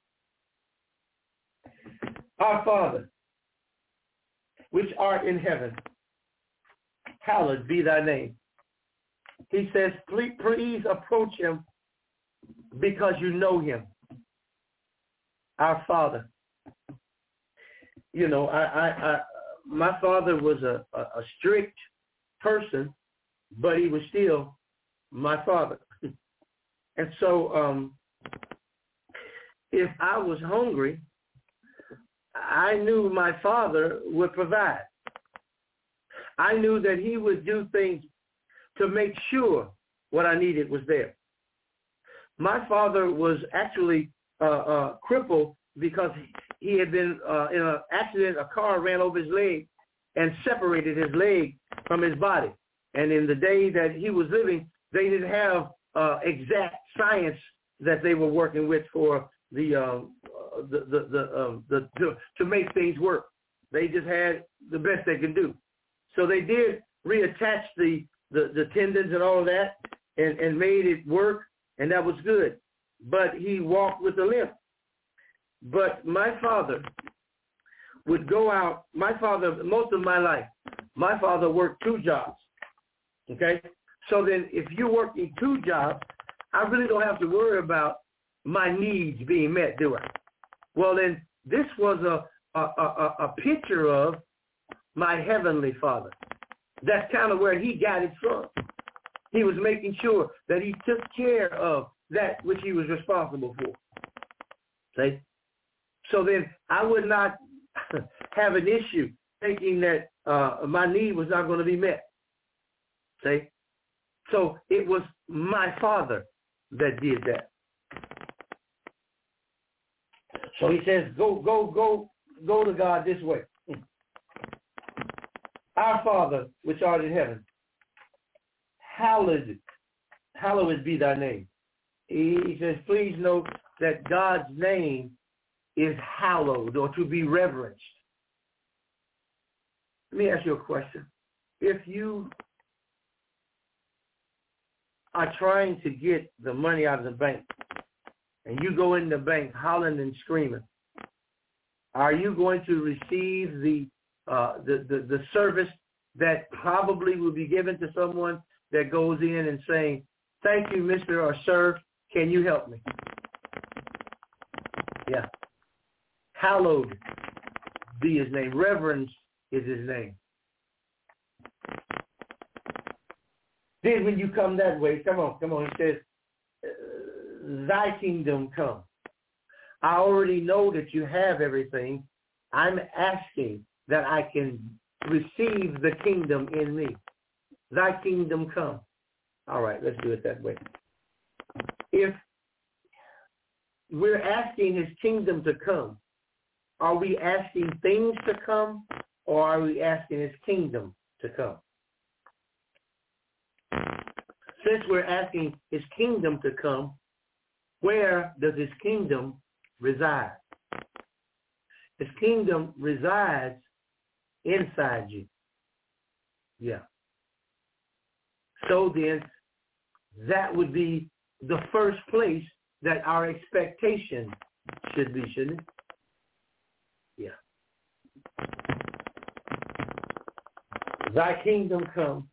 Our Father, which art in heaven, hallowed be thy name. He says, please, approach him because you know him. Our Father. You know, I, I, I my father was a, a, a strict person, but he was still my father. and so um, if I was hungry, I knew my father would provide. I knew that he would do things to make sure what I needed was there. My father was actually uh, uh, crippled because he had been uh, in an accident. A car ran over his leg and separated his leg from his body. And in the day that he was living, they didn't have uh, exact science that they were working with for the uh, the the the, um, the to, to make things work. They just had the best they could do. So they did reattach the the, the tendons and all of that, and and made it work, and that was good. But he walked with a limp. But my father would go out. My father, most of my life, my father worked two jobs. Okay? So then if you're working two jobs, I really don't have to worry about my needs being met, do I? Well, then this was a, a, a, a picture of my heavenly father. That's kind of where he got it from. He was making sure that he took care of that which he was responsible for. See? So then I would not have an issue thinking that uh, my need was not going to be met. See? So it was my father that did that. So he says, go, go, go, go to God this way. Our Father, which art in heaven, hallowed, hallowed be thy name. He says, please note that God's name is hallowed or to be reverenced. Let me ask you a question. If you are trying to get the money out of the bank and you go in the bank hollering and screaming, are you going to receive the, uh, the, the, the service that probably will be given to someone that goes in and saying, thank you, Mr. or Sir, can you help me? Yeah. Hallowed be his name. Reverence is his name. Then when you come that way, come on, come on. He says, thy kingdom come. I already know that you have everything. I'm asking that I can receive the kingdom in me. Thy kingdom come. All right, let's do it that way. If we're asking his kingdom to come, are we asking things to come or are we asking his kingdom to come? Since we're asking his kingdom to come, where does his kingdom reside? His kingdom resides inside you. Yeah. So then that would be the first place that our expectation should be, shouldn't it? Yeah. Thy kingdom come.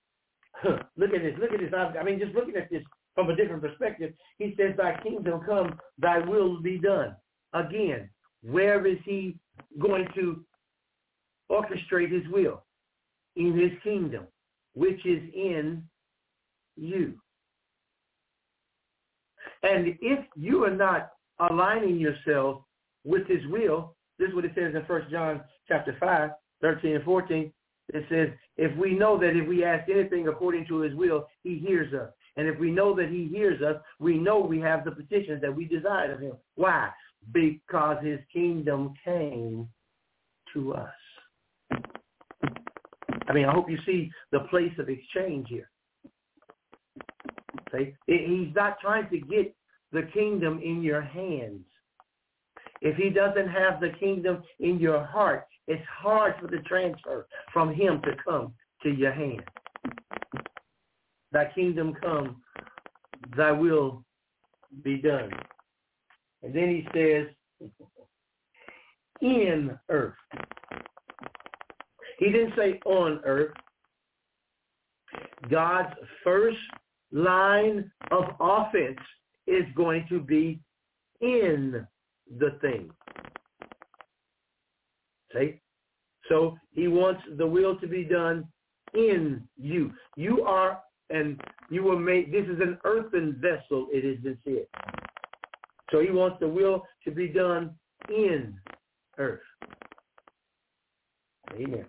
look at this. Look at this. I, mean, just looking at this from a different perspective, he says, thy kingdom come, thy will be done. Again, where is he going to orchestrate his will? In his kingdom, which is in you. And if you are not aligning yourself with his will, this is what it says in 1 John chapter 5, 13 and 14. It says, if we know that if we ask anything according to his will, he hears us. And if we know that he hears us, we know we have the petitions that we desire of him. Why? Because his kingdom came to us. I mean, I hope you see the place of exchange here. See? He's not trying to get the kingdom in your hands. If he doesn't have the kingdom in your heart, it's hard for the transfer from him to come to your hand. Thy kingdom come, thy will be done. And then he says, in earth. He didn't say on earth. God's first line of offense is going to be in the thing. See? So he wants the will to be done in you. You are, and you were made, this is an earthen vessel, it has been. So he wants the will to be done in earth. Amen.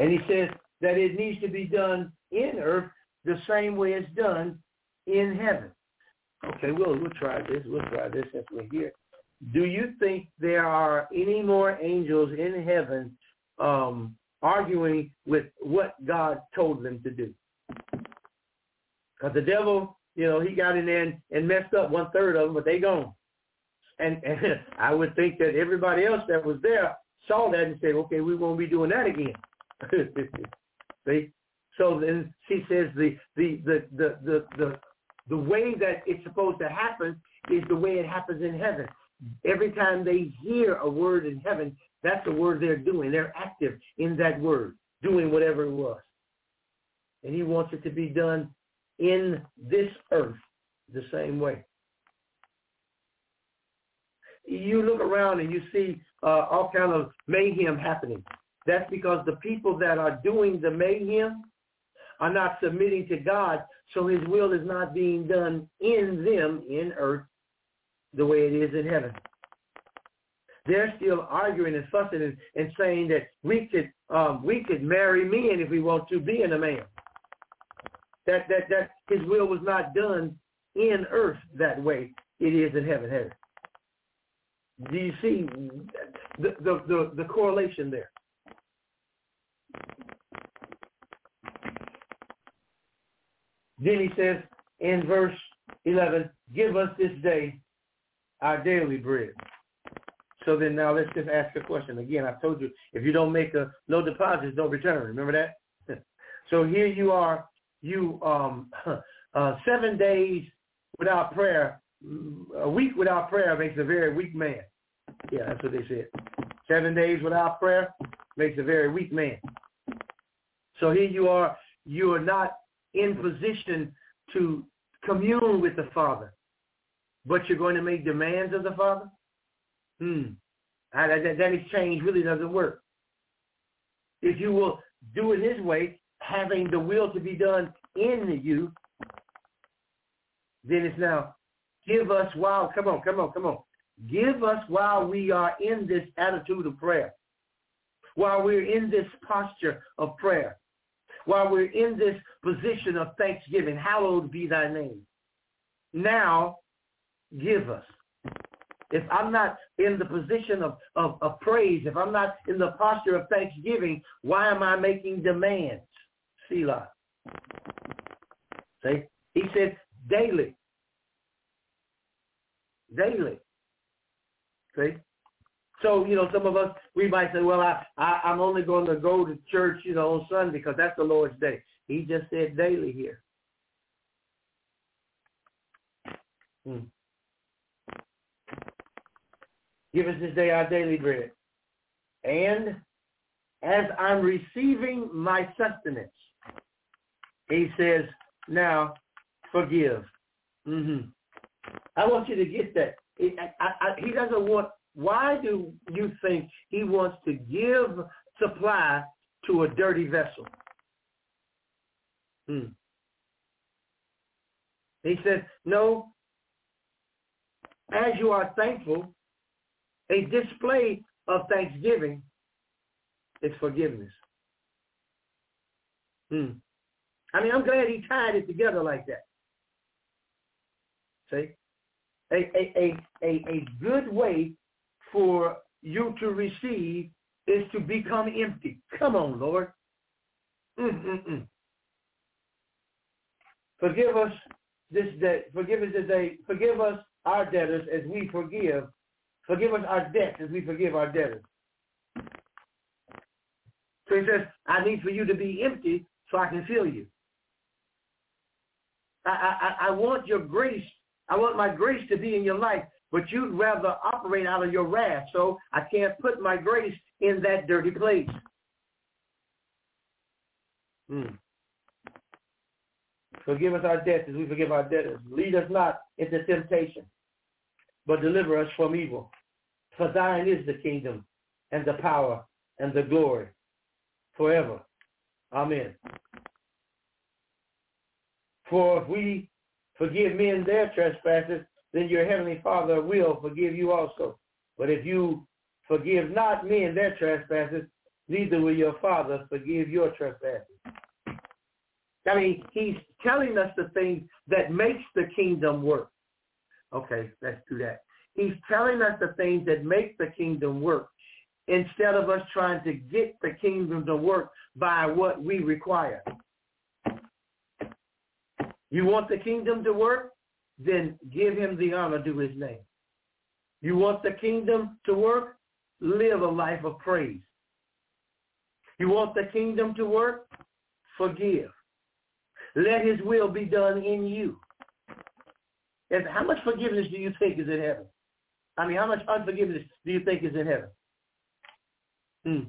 And he says that it needs to be done in earth the same way it's done in heaven. Okay, we'll we'll try this. We'll try this since we're here. Do you think there are any more angels in heaven um, arguing with what God told them to do? Because the devil, you know, he got in there and, and messed up one third of them, but they gone. And, and I would think that everybody else that was there saw that and said, okay, we won't be doing that again. See? So then she says the, the, the, the, the, the, the way that it's supposed to happen is the way it happens in heaven. Every time they hear a word in heaven, that's the word they're doing. They're active in that word, doing whatever it was. And he wants it to be done in this earth the same way. You look around and you see uh, all kind of mayhem happening. That's because the people that are doing the mayhem are not submitting to God, so his will is not being done in them in earth the way it is in heaven. They're still arguing and fussing and, and saying that we could um, we could marry men if we want to, being a man. That that that his will was not done in earth that way it is in heaven. Heaven. Do you see the the the, the correlation there? Then he says in verse 11, give us this day our daily bread. So then now let's just ask a question. Again, I told you, if you don't make a no deposits, don't return. Remember that? so here you are, you um uh, seven days without prayer, a week without prayer makes a very weak man. Yeah, that's what they said. Seven days without prayer makes a very weak man. So here you are, you are not in position to commune with the Father but you're going to make demands of the Father? Hmm. That, that, exchange really doesn't work. If you will do it his way, having the will to be done in you, then it's now, give us while, come on, come on, come on. Give us while we are in this attitude of prayer, while we're in this posture of prayer, while we're in this position of thanksgiving, hallowed be thy name. Now, give us. If I'm not in the position of, of, of praise, if I'm not in the posture of thanksgiving, why am I making demands? Selah. See? He said daily. Daily. See? So, you know, some of us, we might say, well, I, I, I'm only going to go to church, you know, on Sunday because that's the Lord's day. He just said daily here. Hmm. Give us this day our daily bread. And as I'm receiving my sustenance, he says, now forgive. Mm-hmm. I want you to get that. I, I, I, he doesn't want, why do you think he wants to give supply to a dirty vessel? Hmm. He says, no, as you are thankful, a display of thanksgiving is forgiveness. Hmm. I mean, I'm glad he tied it together like that. See? A, a, a, a, a good way for you to receive is to become empty. Come on, Lord. Mm-mm-mm. Forgive us this day. Forgive us today. Forgive us our debtors as we forgive. Forgive us our debts as we forgive our debtors. So he says, I need for you to be empty so I can fill you. I, I, I want your grace. I want my grace to be in your life, but you'd rather operate out of your wrath. So I can't put my grace in that dirty place. Hmm. Forgive us our debts as we forgive our debtors. Lead us not into temptation, but deliver us from evil. For thine is the kingdom and the power and the glory forever. Amen. For if we forgive men their trespasses, then your heavenly Father will forgive you also. But if you forgive not men their trespasses, neither will your Father forgive your trespasses. I mean, he's telling us the things that makes the kingdom work. Okay, let's do that. He's telling us the things that make the kingdom work instead of us trying to get the kingdom to work by what we require. You want the kingdom to work? Then give him the honor due his name. You want the kingdom to work? Live a life of praise. You want the kingdom to work? Forgive. Let his will be done in you. And how much forgiveness do you think is in heaven? I mean, how much unforgiveness do you think is in heaven? Hmm.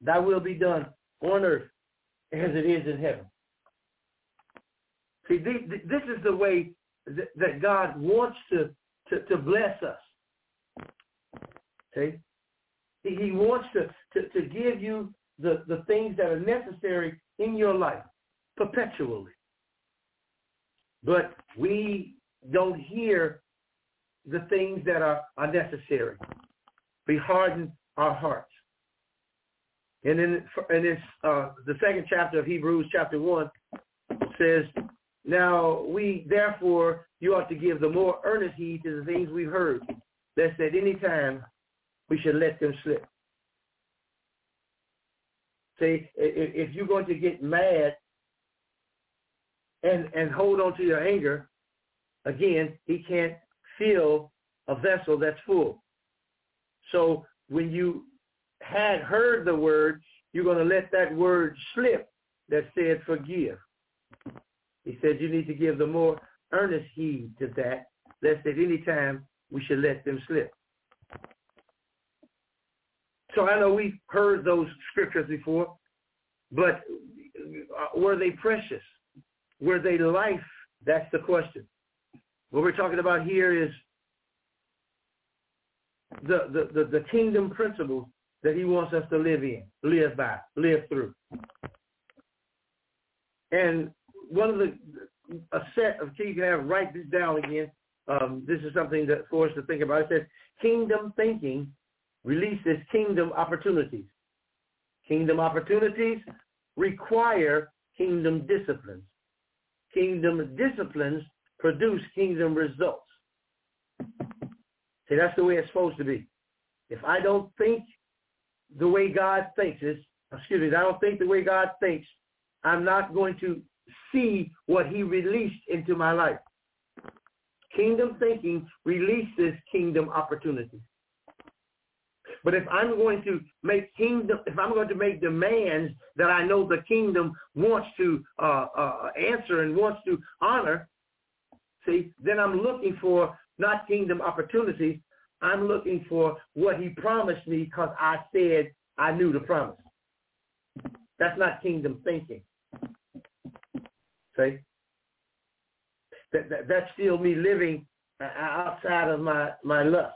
Thy will be done on earth as it is in heaven. See, this is the way that God wants to, to, to bless us. Okay? He wants to, to, to give you the, the things that are necessary in your life perpetually. But we don't hear the things that are, are necessary. We harden our hearts. And in, in this, uh, the second chapter of Hebrews, chapter 1, says, Now we, therefore, you ought to give the more earnest heed to the things we've heard, lest at any time we should let them slip. See, if you're going to get mad and, and hold on to your anger, again, he can't fill a vessel that's full. So when you had heard the word, you're going to let that word slip that said forgive. He said you need to give the more earnest heed to that, lest at any time we should let them slip. So I know we've heard those scriptures before, but uh, were they precious? Were they life? That's the question. What we're talking about here is the, the, the, the kingdom principles that he wants us to live in, live by, live through. And one of the, a set of key, you can have, write this down again. Um, this is something that for us to think about. It says, kingdom thinking releases kingdom opportunities. Kingdom opportunities require kingdom disciplines. Kingdom disciplines produce kingdom results. See, that's the way it's supposed to be. If I don't think the way God thinks is, excuse me, I don't think the way God thinks, I'm not going to see what he released into my life. Kingdom thinking releases kingdom opportunities. But if I'm going to make kingdom, if I'm going to make demands that I know the kingdom wants to uh, uh, answer and wants to honor, see, then I'm looking for not kingdom opportunities. I'm looking for what he promised me because I said I knew the promise. That's not kingdom thinking. See? That, that, that's still me living uh, uh, outside of my, my lust.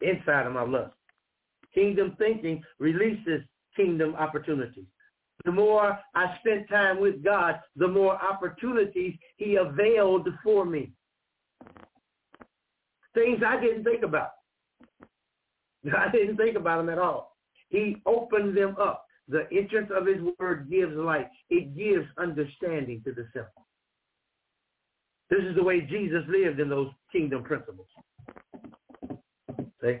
Inside of my lust. Kingdom thinking releases kingdom opportunities. The more I spent time with God, the more opportunities he availed for me. Things I didn't think about. I didn't think about them at all. He opened them up. The entrance of his word gives light. It gives understanding to the simple. This is the way Jesus lived in those kingdom principles. See?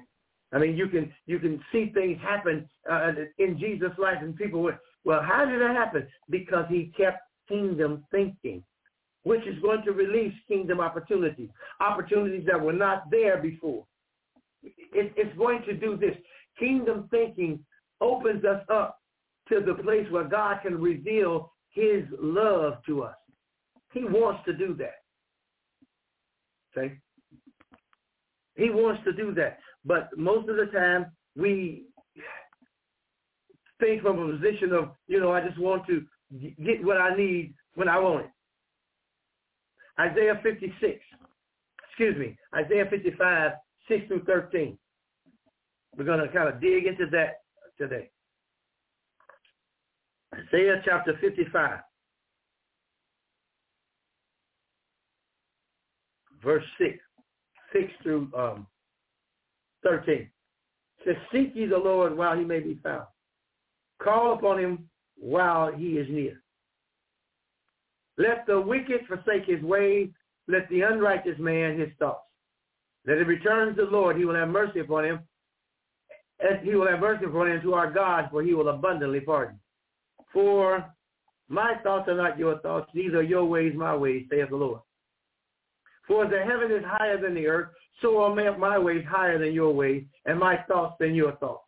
I mean, you can you can see things happen uh, in Jesus' life, and people went, "Well, how did that happen?" Because he kept kingdom thinking, which is going to release kingdom opportunities, opportunities that were not there before. It, it's going to do this. Kingdom thinking opens us up to the place where God can reveal his love to us. He wants to do that. Okay? He wants to do that. But most of the time, we think from a position of, you know, I just want to get what I need when I want it. Isaiah 56, excuse me, Isaiah 55, 6 through 13. We're going to kind of dig into that today. Isaiah chapter 55, verse 6, 6 through um, 13. It says, Seek ye the Lord while he may be found. Call upon him while he is near. Let the wicked forsake his way. Let the unrighteous man his thoughts. Let him return to the Lord. He will have mercy upon him. As he will have mercy upon him to our God, for he will abundantly pardon. For my thoughts are not your thoughts, neither are your ways my ways, saith the Lord. For as the heaven is higher than the earth, so are my ways higher than your ways, and my thoughts than your thoughts.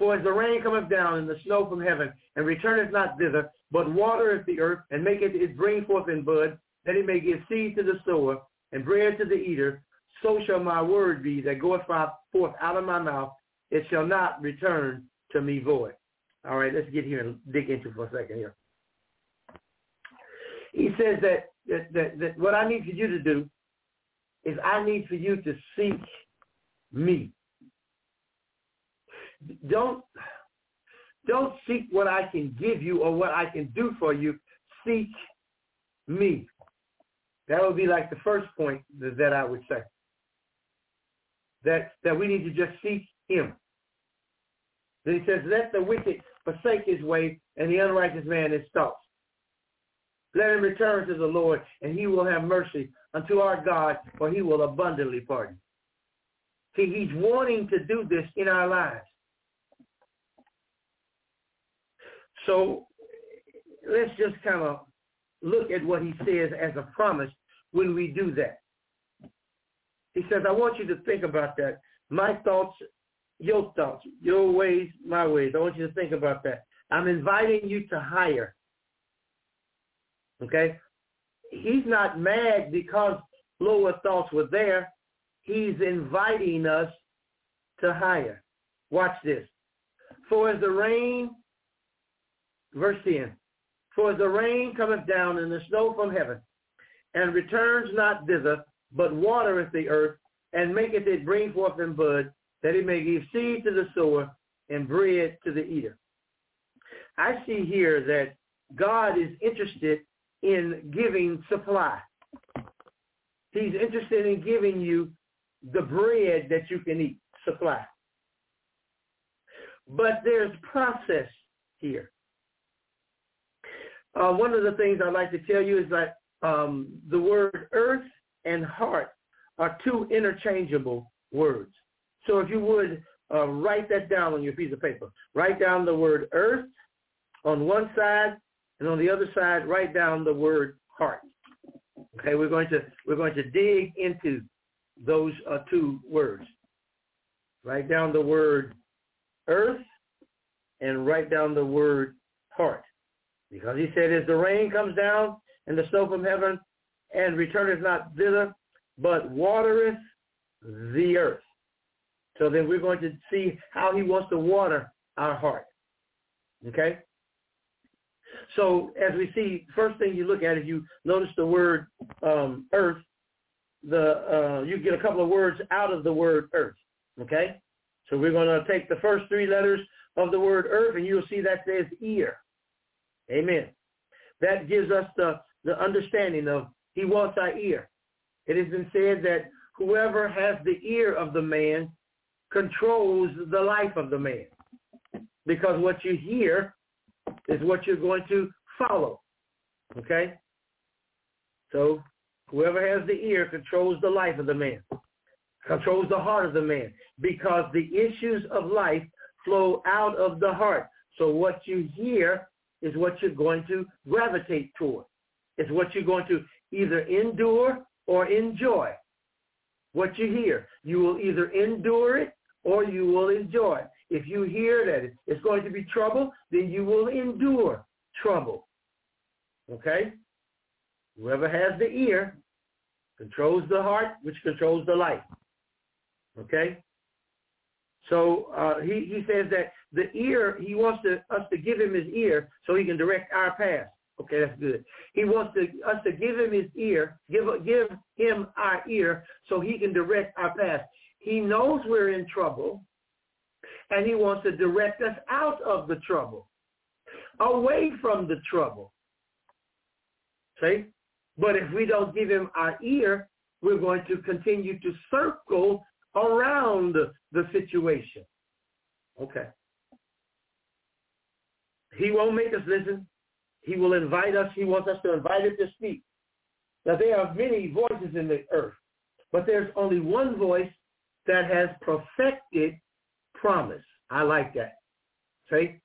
For as the rain cometh down and the snow from heaven, and returneth not thither, but watereth the earth, and maketh it bring forth in bud, that it may give seed to the sower, and bread to the eater, so shall my word be that goeth forth out of my mouth. It shall not return to me void. All right, let's get here and dig into for a second here. He says that, that, that, that what I need for you to do is I need for you to seek me. Don't don't seek what I can give you or what I can do for you. Seek me. That would be like the first point that I would say. That that we need to just seek him. Then he says, let the wicked forsake his way and the unrighteous man his thoughts. Let him return to the Lord, and he will have mercy unto our God, for he will abundantly pardon. See, he's wanting to do this in our lives. So let's just kind of look at what he says as a promise when we do that. He says, I want you to think about that. My thoughts, your thoughts, your ways, my ways. I want you to think about that. I'm inviting you to higher. Okay? He's not mad because lower thoughts were there. He's inviting us to higher. Watch this. For as the rain, verse 10, for the rain cometh down and the snow from heaven, and returns not thither, but watereth the earth, and maketh it bring forth in bud, that it may give seed to the sower and bread to the eater. I see here that God is interested in giving supply. He's interested in giving you the bread that you can eat, supply. But there's process here. Uh, one of the things I'd like to tell you is that um, the word earth and heart are two interchangeable words. So if you would uh, write that down on your piece of paper. Write down the word earth on one side and on the other side, write down the word heart. Okay, we're going to we're going to dig into those uh, two words. Write down the word earth and write down the word heart. Because he said, as the rain comes down and the snow from heaven and returneth not thither, but watereth the earth. So then we're going to see how he wants to water our heart. Okay? So as we see, first thing you look at, is you notice the word um, earth, the uh, you get a couple of words out of the word earth. Okay? So we're going to take the first three letters of the word earth, and you'll see that says ear. Amen. That gives us the, the understanding of he wants our ear. It has been said that whoever has the ear of the man controls the life of the man. Because what you hear is what you're going to follow. Okay? So whoever has the ear controls the life of the man, controls the heart of the man, because the issues of life flow out of the heart. So what you hear is what you're going to gravitate toward. It's what you're going to either endure or enjoy. What you hear, you will either endure it or you will enjoy. It. If you hear that it's going to be trouble, then you will endure trouble. Okay? Whoever has the ear controls the heart, which controls the life. Okay? So uh, he, he says that the ear, he wants to, us to give him his ear so he can direct our path. Okay, that's good. He wants to, us to give him his ear, give, give him our ear so he can direct our path. He knows we're in trouble, and he wants to direct us out of the trouble, away from the trouble. See? But if we don't give him our ear, we're going to continue to circle around the situation. Okay. He won't make us listen. He will invite us. He wants us to invite him to speak. Now, there are many voices in the earth, but there's only one voice that has perfected promise. I like that. See?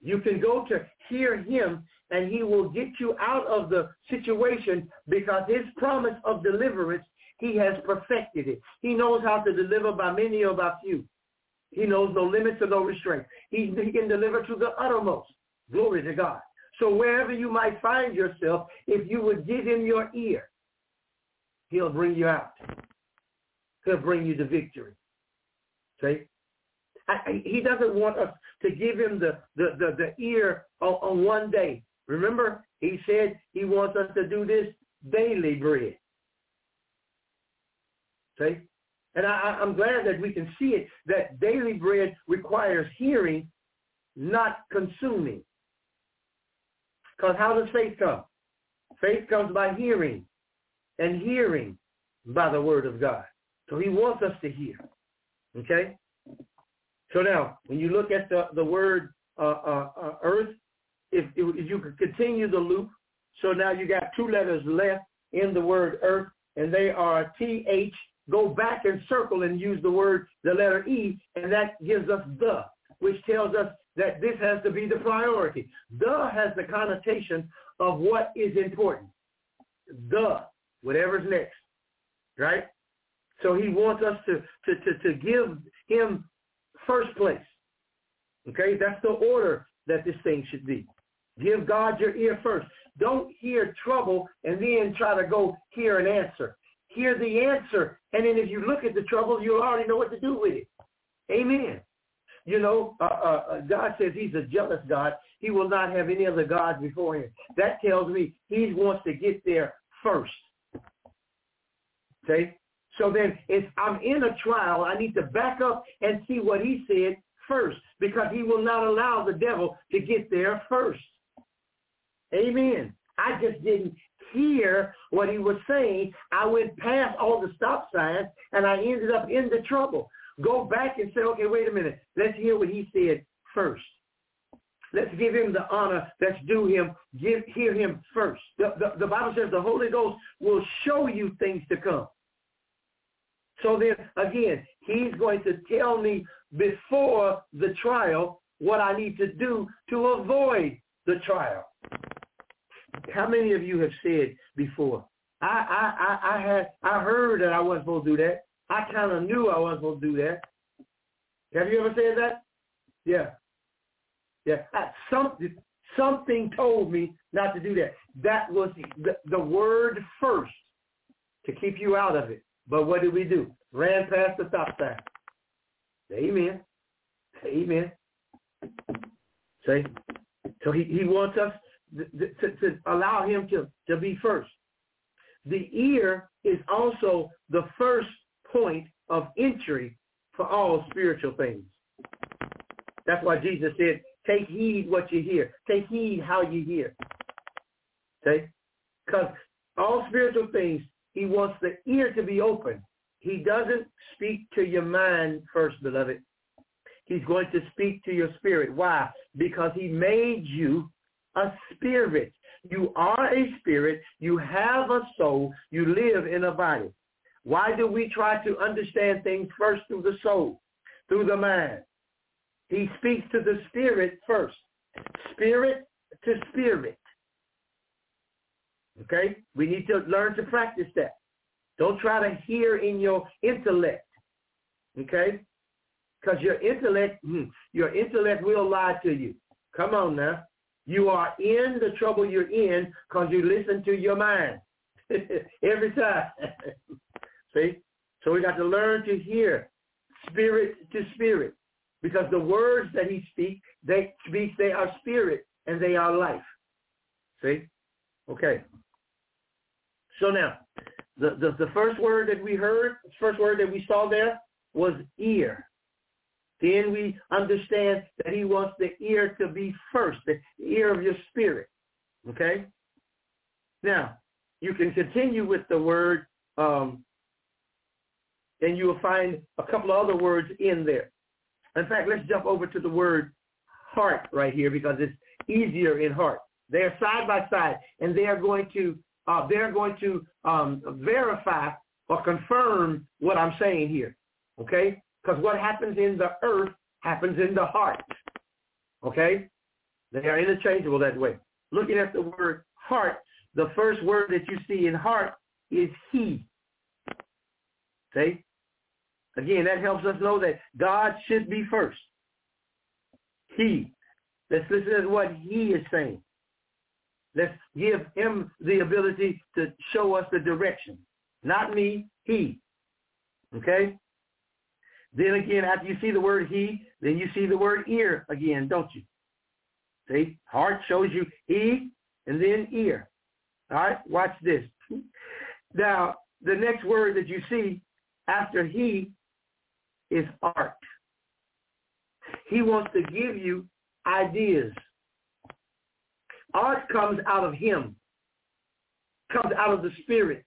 You can go to hear him and he will get you out of the situation because his promise of deliverance, he has perfected it. He knows how to deliver by many or by few. He knows no limits or no restraint. He, he can deliver to the uttermost. Glory to God. So wherever you might find yourself, if you would give him your ear, he'll bring you out. He'll bring you to victory. See? I, he doesn't want us to give him the, the, the, the ear on, on one day. Remember, he said he wants us to do this daily bread. See? And I, I'm glad that we can see it, that daily bread requires hearing, not consuming. Because how does faith come? Faith comes by hearing, and hearing by the word of God. So he wants us to hear. Okay? So now, when you look at the, the word uh, uh, uh, earth, if, if you could continue the loop, so now you got two letters left in the word earth, and they are T-H. Go back and circle and use the word, the letter E, and that gives us the, which tells us that this has to be the priority. The has the connotation of what is important. The, whatever's next, right? So he wants us to, to, to, to give him first place. Okay, that's the order that this thing should be. Give God your ear first. Don't hear trouble and then try to go hear an answer. Hear the answer, and then if you look at the trouble, you already know what to do with it. Amen. You know, uh, uh, uh, God says he's a jealous God. He will not have any other gods before him. That tells me he wants to get there first. Okay? So then if I'm in a trial, I need to back up and see what he said first because he will not allow the devil to get there first. Amen. I just didn't hear what he was saying. I went past all the stop signs and I ended up in the trouble. Go back and say, okay, wait a minute. Let's hear what he said first. Let's give him the honor that's due him. Give, hear him first. The, the, the Bible says the Holy Ghost will show you things to come. So then, again, he's going to tell me before the trial what I need to do to avoid the trial. How many of you have said before, I, I, I, I had, I heard that I wasn't supposed to do that. I kind of knew I wasn't supposed to do that. Have you ever said that? Yeah. Yeah. I, something, something told me not to do that. That was the, the word first to keep you out of it. But what did we do? Ran past the stop sign. Amen. Amen. See? So he, he wants us to, to, to allow him to, to be first. The ear is also the first point of entry for all spiritual things. That's why Jesus said, take heed what you hear. Take heed how you hear. Okay? Because all spiritual things, he wants the ear to be open. He doesn't speak to your mind first, beloved. He's going to speak to your spirit. Why? Because he made you a spirit. You are a spirit. You have a soul. You live in a body. Why do we try to understand things first through the soul, through the mind? He speaks to the spirit first. Spirit to spirit. Okay? We need to learn to practice that. Don't try to hear in your intellect. Okay? Because your intellect, hmm, your intellect will lie to you. Come on now. You are in the trouble you're in because you listen to your mind every time. See? So we got to learn to hear spirit to spirit because the words that he speaks, they speak, they are spirit and they are life. See? Okay. So now, the, the, the first word that we heard, first word that we saw there was ear. Then we understand that he wants the ear to be first, the ear of your spirit. Okay? Now, you can continue with the word, um, and you will find a couple of other words in there. In fact, let's jump over to the word heart right here because it's easier in heart. They're side by side, and they are going to uh, they're going to um, verify or confirm what I'm saying here. Okay? Because what happens in the earth happens in the heart. Okay? They are interchangeable that way. Looking at the word heart, the first word that you see in heart is he. See? Again, that helps us know that God should be first. He. Let's listen to what he is saying. Let's give him the ability to show us the direction. Not me, he. Okay? Then again, after you see the word he, then you see the word ear again, don't you? See? Heart shows you he and then ear. All right? Watch this. Now, the next word that you see after he is art. He wants to give you ideas. Art comes out of him, comes out of the spirit.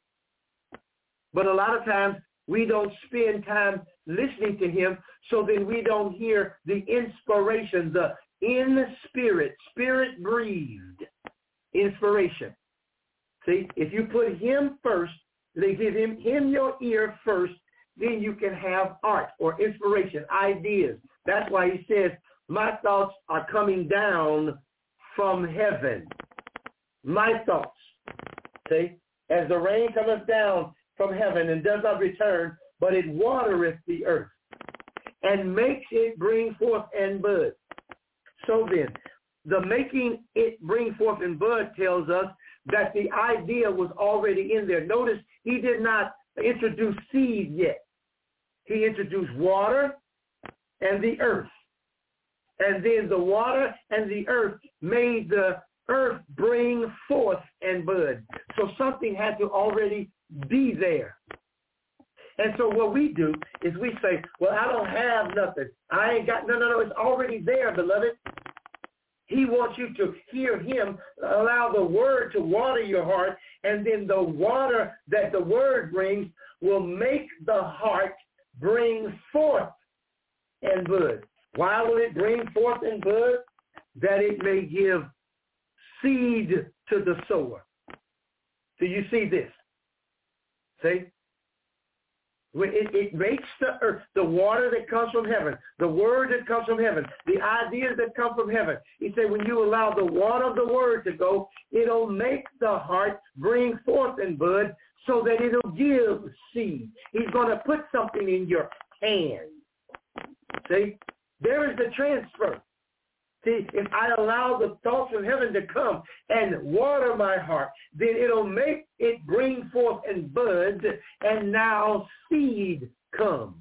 But a lot of times we don't spend time listening to him, so then we don't hear the inspiration, the in spirit, spirit breathed inspiration. See, if you put him first, they give him, him your ear first, then you can have art or inspiration, ideas. That's why he says, my thoughts are coming down from heaven. My thoughts. See? As the rain cometh down from heaven and does not return, but it watereth the earth and makes it bring forth and bud. So then, the making it bring forth and bud tells us that the idea was already in there. Notice he did not introduce seed yet. He introduced water and the earth. And then the water and the earth made the earth bring forth and bud. So something had to already be there. And so what we do is we say, well, I don't have nothing. I ain't got, no, no, no, it's already there, beloved. He wants you to hear him, allow the word to water your heart, and then the water that the word brings will make the heart bring forth and bud. Why will it bring forth and bud? That it may give seed to the sower. Do you see this? See? It, it makes the earth, the water that comes from heaven, the word that comes from heaven, the ideas that come from heaven. He said when you allow the water of the word to go, it'll make the heart bring forth and bud so that it'll give seed. He's going to put something in your hand. See? There is the transfer. See, if I allow the thoughts of heaven to come and water my heart, then it'll make it bring forth and bud, and now seed comes.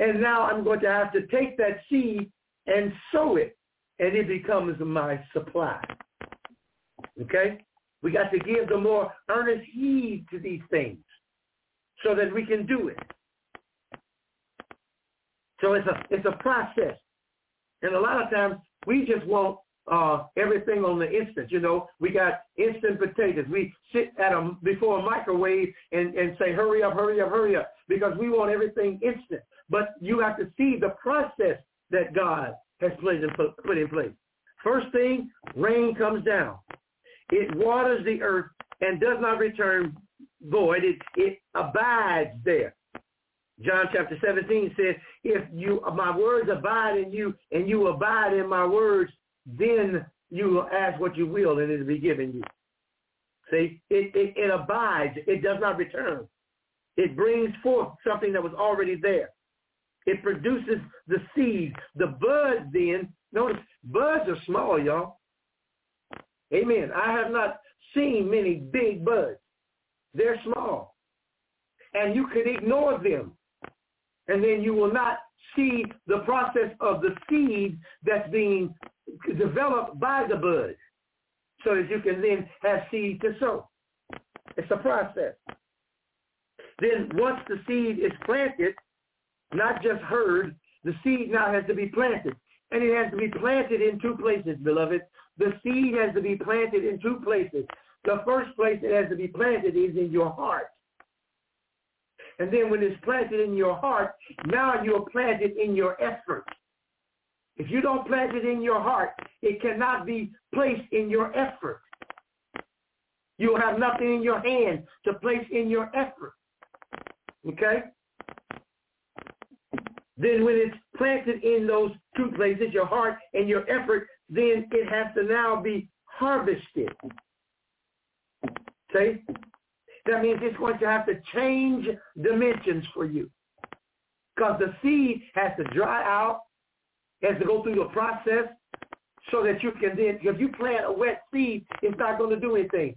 And now I'm going to have to take that seed and sow it, and it becomes my supply. Okay? We got to give the more earnest heed to these things so that we can do it. So it's a it's a process. And a lot of times we just want uh, everything on the instant. You know, we got instant potatoes. We sit at a before a microwave and, and say, hurry up, hurry up, hurry up, because we want everything instant. But you have to see the process that God has put in, put in place. First thing, rain comes down. It waters the earth and does not return void. It, it abides there. John chapter 17 says, if you my words abide in you and you abide in my words, then you will ask what you will and it will be given you. See, it, it, it abides. It does not return. It brings forth something that was already there. It produces the seed. The buds then, notice, buds are small, y'all. Amen. I have not seen many big buds. They're small. And you can ignore them. And then you will not see the process of the seed that's being developed by the bud so that you can then have seed to sow. It's a process. Then once the seed is planted, not just heard, the seed now has to be planted. And it has to be planted in two places, beloved. The seed has to be planted in two places. The first place it has to be planted is in your heart. And then when it's planted in your heart, now you're planted in your effort. If you don't plant it in your heart, it cannot be placed in your effort. You'll have nothing in your hand to place in your effort. Okay? Then when it's planted in those two places, your heart and your effort, then it has to now be harvested. See? That means it's going to have to change dimensions for you. Because the seed has to dry out, has to go through the process so that you can then, if you plant a wet seed, it's not going to do anything.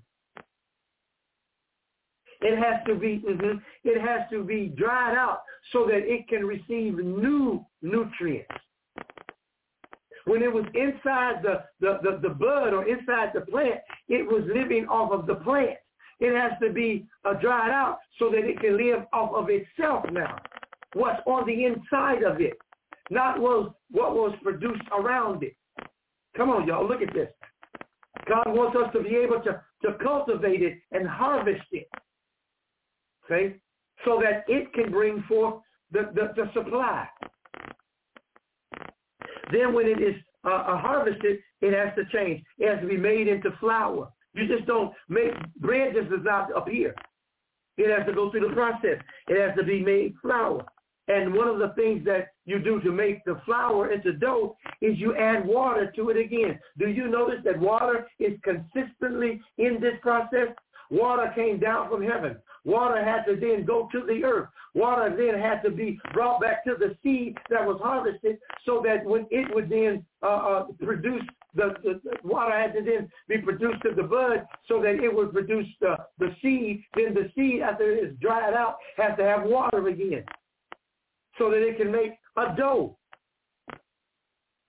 It has to be, mm-hmm, it has to be dried out so that it can receive new nutrients. When it was inside the, the, the, the bud or inside the plant, it was living off of the plant. It has to be uh, dried out so that it can live off of itself now. What's on the inside of it, not was what was produced around it. Come on, y'all, look at this. God wants us to be able to, to cultivate it and harvest it. Okay? So that it can bring forth the, the, the supply. Then when it is uh, uh harvested, it has to change. It has to be made into flour. You just don't make, bread just does not appear. It has to go through the process. It has to be made flour. And one of the things that you do to make the flour into dough is you add water to it again. Do you notice that water is consistently in this process? Water came down from heaven. Water had to then go to the earth. Water then had to be brought back to the seed that was harvested so that when it would then uh, uh, produce the, the, the, water had to then be produced to the bud so that it would produce the, the seed. Then the seed, after it is dried out, has to have water again so that it can make a dough.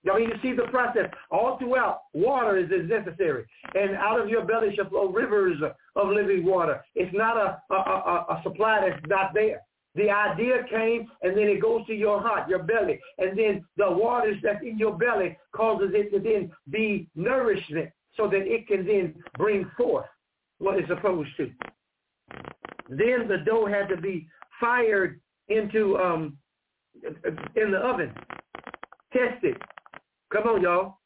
I mean, you see the process all throughout. Water is, is necessary. And out of your belly shall flow rivers of living water. It's not a, a, a, a supply that's not there. The idea came and then it goes to your heart, your belly. And then the waters that's in your belly causes it to then be nourishment so that it can then bring forth what it's supposed to. Then the dough had to be fired into um in the oven, tested. Come on, y'all.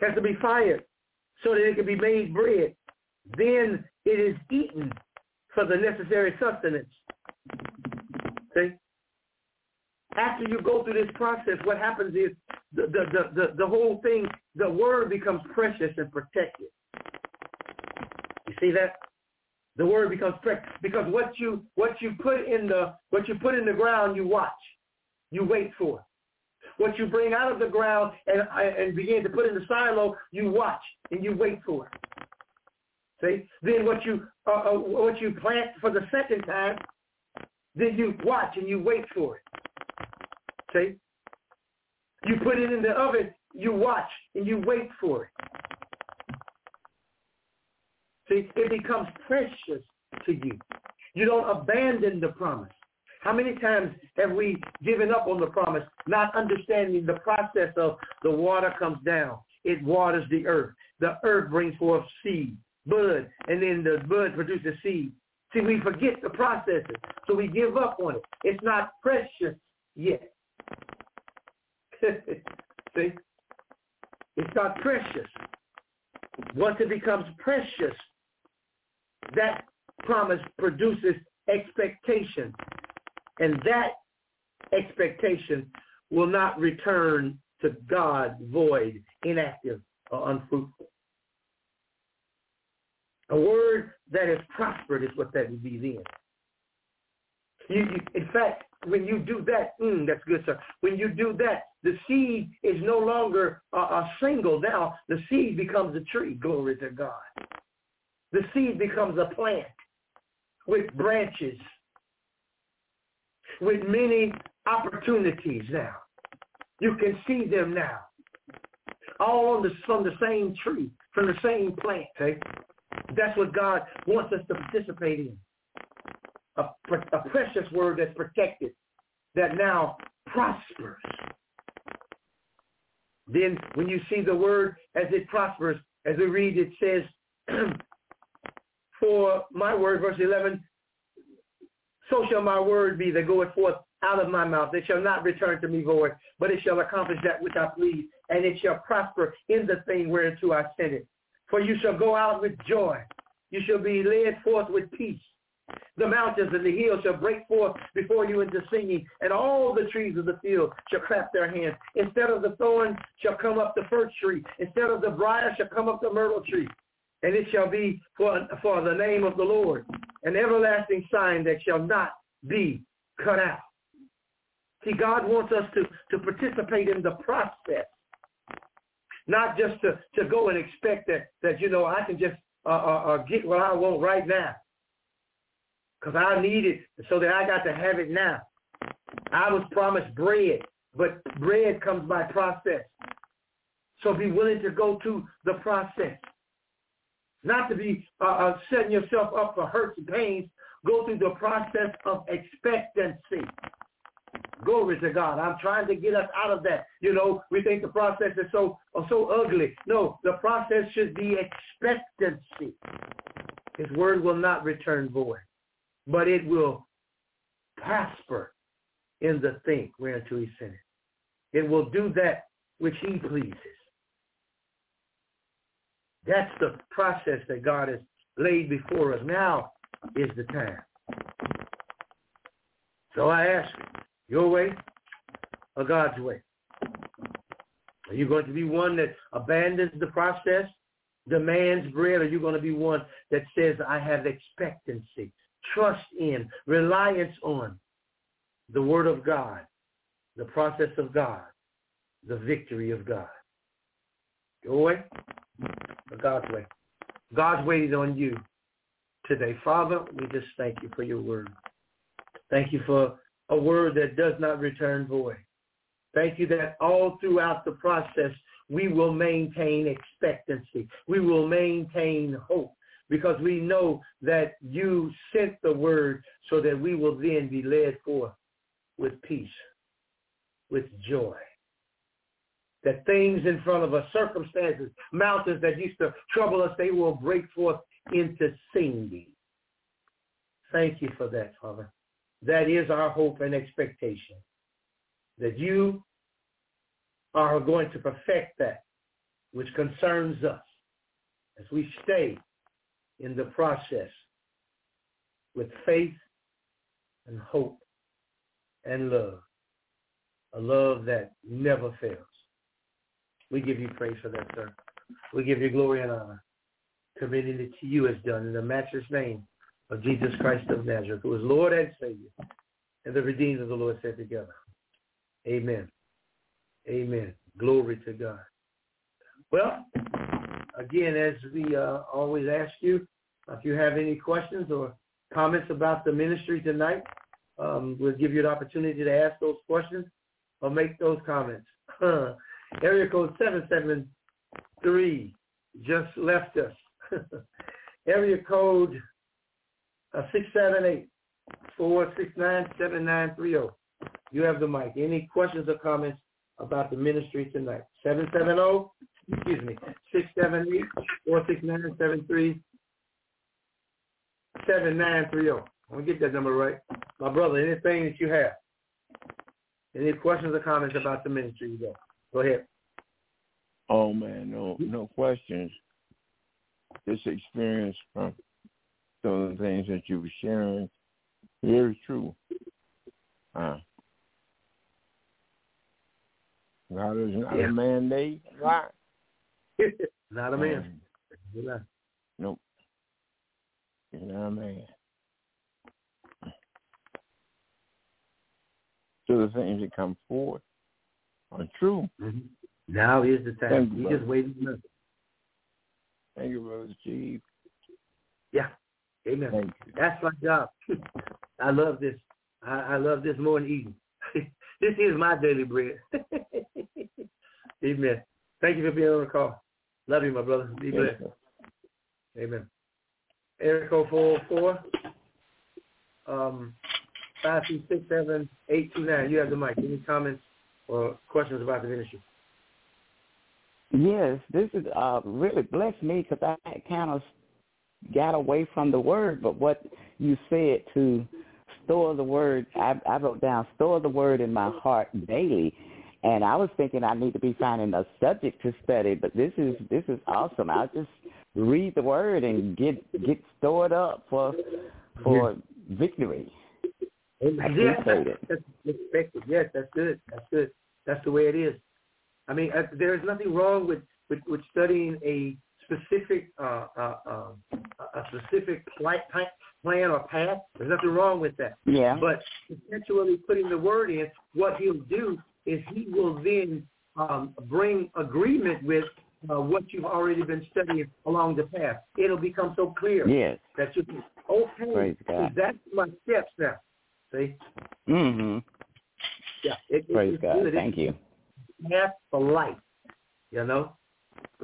Has to be fired so that it can be made bread. Then it is eaten for the necessary sustenance. See? After you go through this process, what happens is the, the, the, the, the whole thing, the word becomes precious and protected. You see that? The word becomes precious because what you what you put in the what you put in the ground, you watch, you wait for. What you bring out of the ground and and begin to put in the silo, you watch and you wait for. It. See? Then what you uh, uh, what you plant for the second time, then you watch and you wait for it. See? You put it in the oven, you watch, and you wait for it. See, it becomes precious to you. You don't abandon the promise. How many times have we given up on the promise, not understanding the process of the water comes down, it waters the earth. The earth brings forth seed, bud, and then the bud produces seed. See, we forget the processes, so we give up on it. It's not precious yet. See? It's not precious. Once it becomes precious, that promise produces expectation. And that expectation will not return to God void, inactive, or unfruitful. A word that is prospered is what that would be then. You, you, in fact, when you do that, mm, that's good, sir. When you do that, the seed is no longer a, a single. Now the seed becomes a tree. Glory to God. The seed becomes a plant with branches, with many opportunities now. You can see them now. All on the, from the same tree, from the same plant. Okay? That's what God wants us to participate in. A, a precious word that's protected, that now prospers. Then when you see the word as it prospers, as we read, it says, for my word, verse 11, so shall my word be that goeth forth out of my mouth. It shall not return to me void, but it shall accomplish that which I please, and it shall prosper in the thing whereunto I sent it. For you shall go out with joy. You shall be led forth with peace. The mountains and the hills shall break forth before you into singing, and all the trees of the field shall clap their hands. Instead of the thorn shall come up the fir tree. Instead of the briar shall come up the myrtle tree and it shall be for, for the name of the Lord, an everlasting sign that shall not be cut out. See, God wants us to, to participate in the process, not just to, to go and expect that, that, you know, I can just uh, uh, uh get what I want right now because I need it so that I got to have it now. I was promised bread, but bread comes by process. So be willing to go through the process not to be uh, uh, setting yourself up for hurts and pains. Go through the process of expectancy. Glory to God. I'm trying to get us out of that. You know, we think the process is so uh, so ugly. No, the process should be expectancy. His word will not return void, but it will prosper in the thing whereunto he sent it. It will do that which he pleases. That's the process that God has laid before us. Now is the time. So I ask you, your way or God's way? Are you going to be one that abandons the process, demands bread, or are you going to be one that says, I have expectancy, trust in, reliance on the word of God, the process of God, the victory of God? Your way God's way. God's waiting on you today. Father, we just thank you for your word. Thank you for a word that does not return void. Thank you that all throughout the process, we will maintain expectancy. We will maintain hope because we know that you sent the word so that we will then be led forth with peace, with joy, that things in front of us, circumstances, mountains that used to trouble us, they will break forth into singing. Thank you for that, Father. That is our hope and expectation, that you are going to perfect that which concerns us as we stay in the process with faith and hope and love, a love that never fails. We give you praise for that, sir. We give you glory and honor. Committing it to you as done in the matchless name of Jesus Christ of Nazareth, who is Lord and Savior, and the redeemed of the Lord said together. Amen. Amen. Glory to God. Well, again, as we uh, always ask you, if you have any questions or comments about the ministry tonight, um, we'll give you an opportunity to ask those questions or make those comments. Area code 773 just left us. Area code uh, 678 469 7930. You have the mic. Any questions or comments about the ministry tonight? 770, excuse me, 678 469 7930. I'm going to get that number right. My brother, anything that you have? Any questions or comments about the ministry? You go. Go ahead. Oh man, no, no questions. This experience from some of the things that you were sharing, very true. Uh, God is not Yeah. a man-made lie. Not a man. Um, nope. He's not a man. So the things that come forth are true. Mhm. Now is the time. Thank you, just waiting. for. Thank you, Brother Chief. Yeah. Amen. Thank you. That's my job. I love this. I, I love this more than eating. this is my daily bread. Amen. Thank you for being on the call. Love you, my brother. Be blessed. Amen. Eric 404 um, 5367829. You have the mic. Any comments or questions about the ministry? Yes, this is uh, really blessed me because I kind of got away from the word, but what you said to store the word, I, I wrote down store the word in my heart daily, and I was thinking I need to be finding a subject to study, but this is this is awesome. I'll just read the word and get get stored up for for victory. I Yes, that's expected. Yes, that's good. That's good. That's the way it is. I mean, uh, there is nothing wrong with, with, with studying a specific uh, uh, uh, a specific plan or path. There's nothing wrong with that. Yeah. But essentially putting the word in, what he'll do is he will then um, bring agreement with uh, what you've already been studying along the path. It'll become so clear Yes. that you can, okay, that's my steps now. See? Mhm. Yeah. It, it- Praise it's God. good. Thank you. Path for life, you know?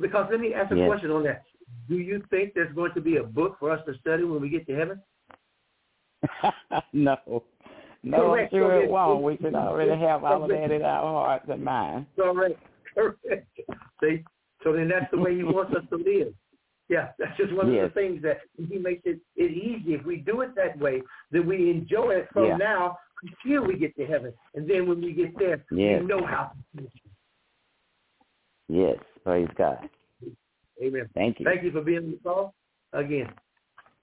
Because let me ask a Yes. question on that. Do you think there's going to be a book for us to study when we get to heaven? no. No, Correct. I'm sure it it- won't. We should already have all of that in our hearts and minds. Correct. Correct. See? So then that's the way he wants us to live. Yeah, that's just one Yes. of the things that he makes it, it easy. If we do it that way, then we enjoy it from Yeah. now until we get to heaven. And then when we get there, Yes. we know how. Yes, praise God. Amen. Thank you. Thank you for being on the call again.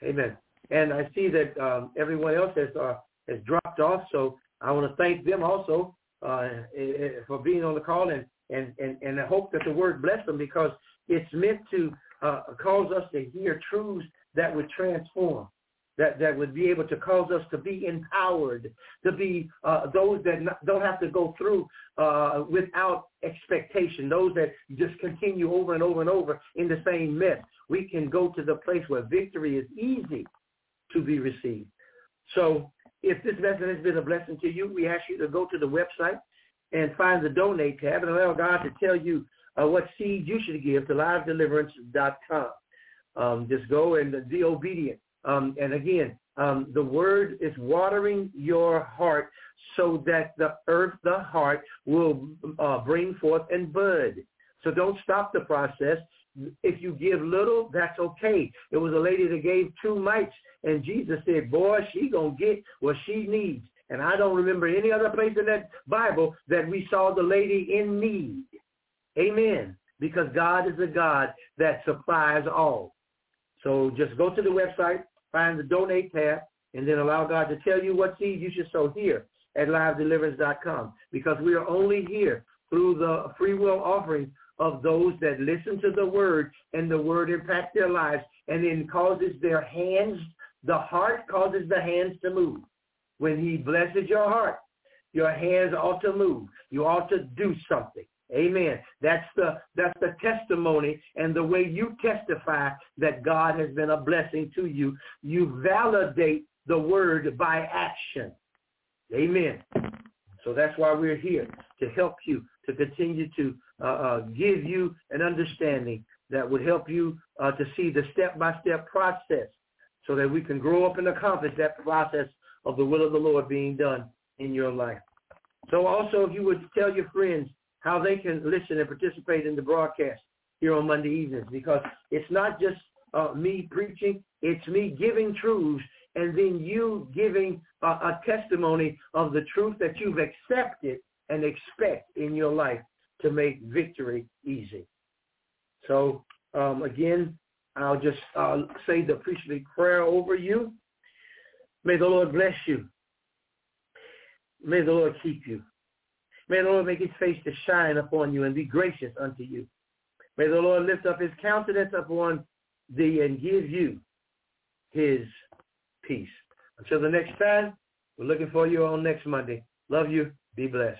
Amen. And I see that um, everyone else has uh, has dropped off, so I want to thank them also uh, eh, eh, for being on the call, and and and and I hope that the word bless them because it's meant to uh, cause us to hear truths that would transform. That, that would be able to cause us to be empowered, to be uh, those that not, don't have to go through uh, without expectation, those that just continue over and over and over in the same mess. We can go to the place where victory is easy to be received. So if this message has been a blessing to you, we ask you to go to the website and find the donate tab and allow God to tell you uh, what seed you should give to livedeliverance.com. Um, just go and be obedient. Um, and again, um, the word is watering your heart so that the earth, the heart, will uh, bring forth and bud. So don't stop the process. If you give little, that's okay. It was a lady that gave two mites, and Jesus said, boy, she going to get what she needs. And I don't remember any other place in that Bible that we saw the lady in need. Amen. Because God is a God that supplies all. So just go to the website, find the donate tab, and then allow God to tell you what seed you should sow here at livedeliverance.com because we are only here through the free will offerings of those that listen to the word and the word impact their lives and then causes their hands, the heart causes the hands to move. When he blesses your heart, your hands ought to move. You ought to do something. Amen. That's the that's the testimony and the way you testify that God has been a blessing to you. You validate the word by action. Amen. So that's why we're here. to help you, to continue to uh, uh, give you an understanding that would help you uh, to see the step-by-step process so that we can grow up and accomplish that process of the will of the Lord being done in your life. So also, if you would tell your friends how they can listen and participate in the broadcast here on Monday evenings, because it's not just uh, me preaching, it's me giving truths and then you giving a, a testimony of the truth that you've accepted and expect in your life to make victory easy. So um, again, I'll just uh, say the priestly prayer over you. May the Lord bless you. May the Lord keep you. May the Lord make his face to shine upon you and be gracious unto you. May the Lord lift up his countenance upon thee and give you his peace. Until the next time, we're looking for you on next Monday. Love you. Be blessed.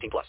18 plus.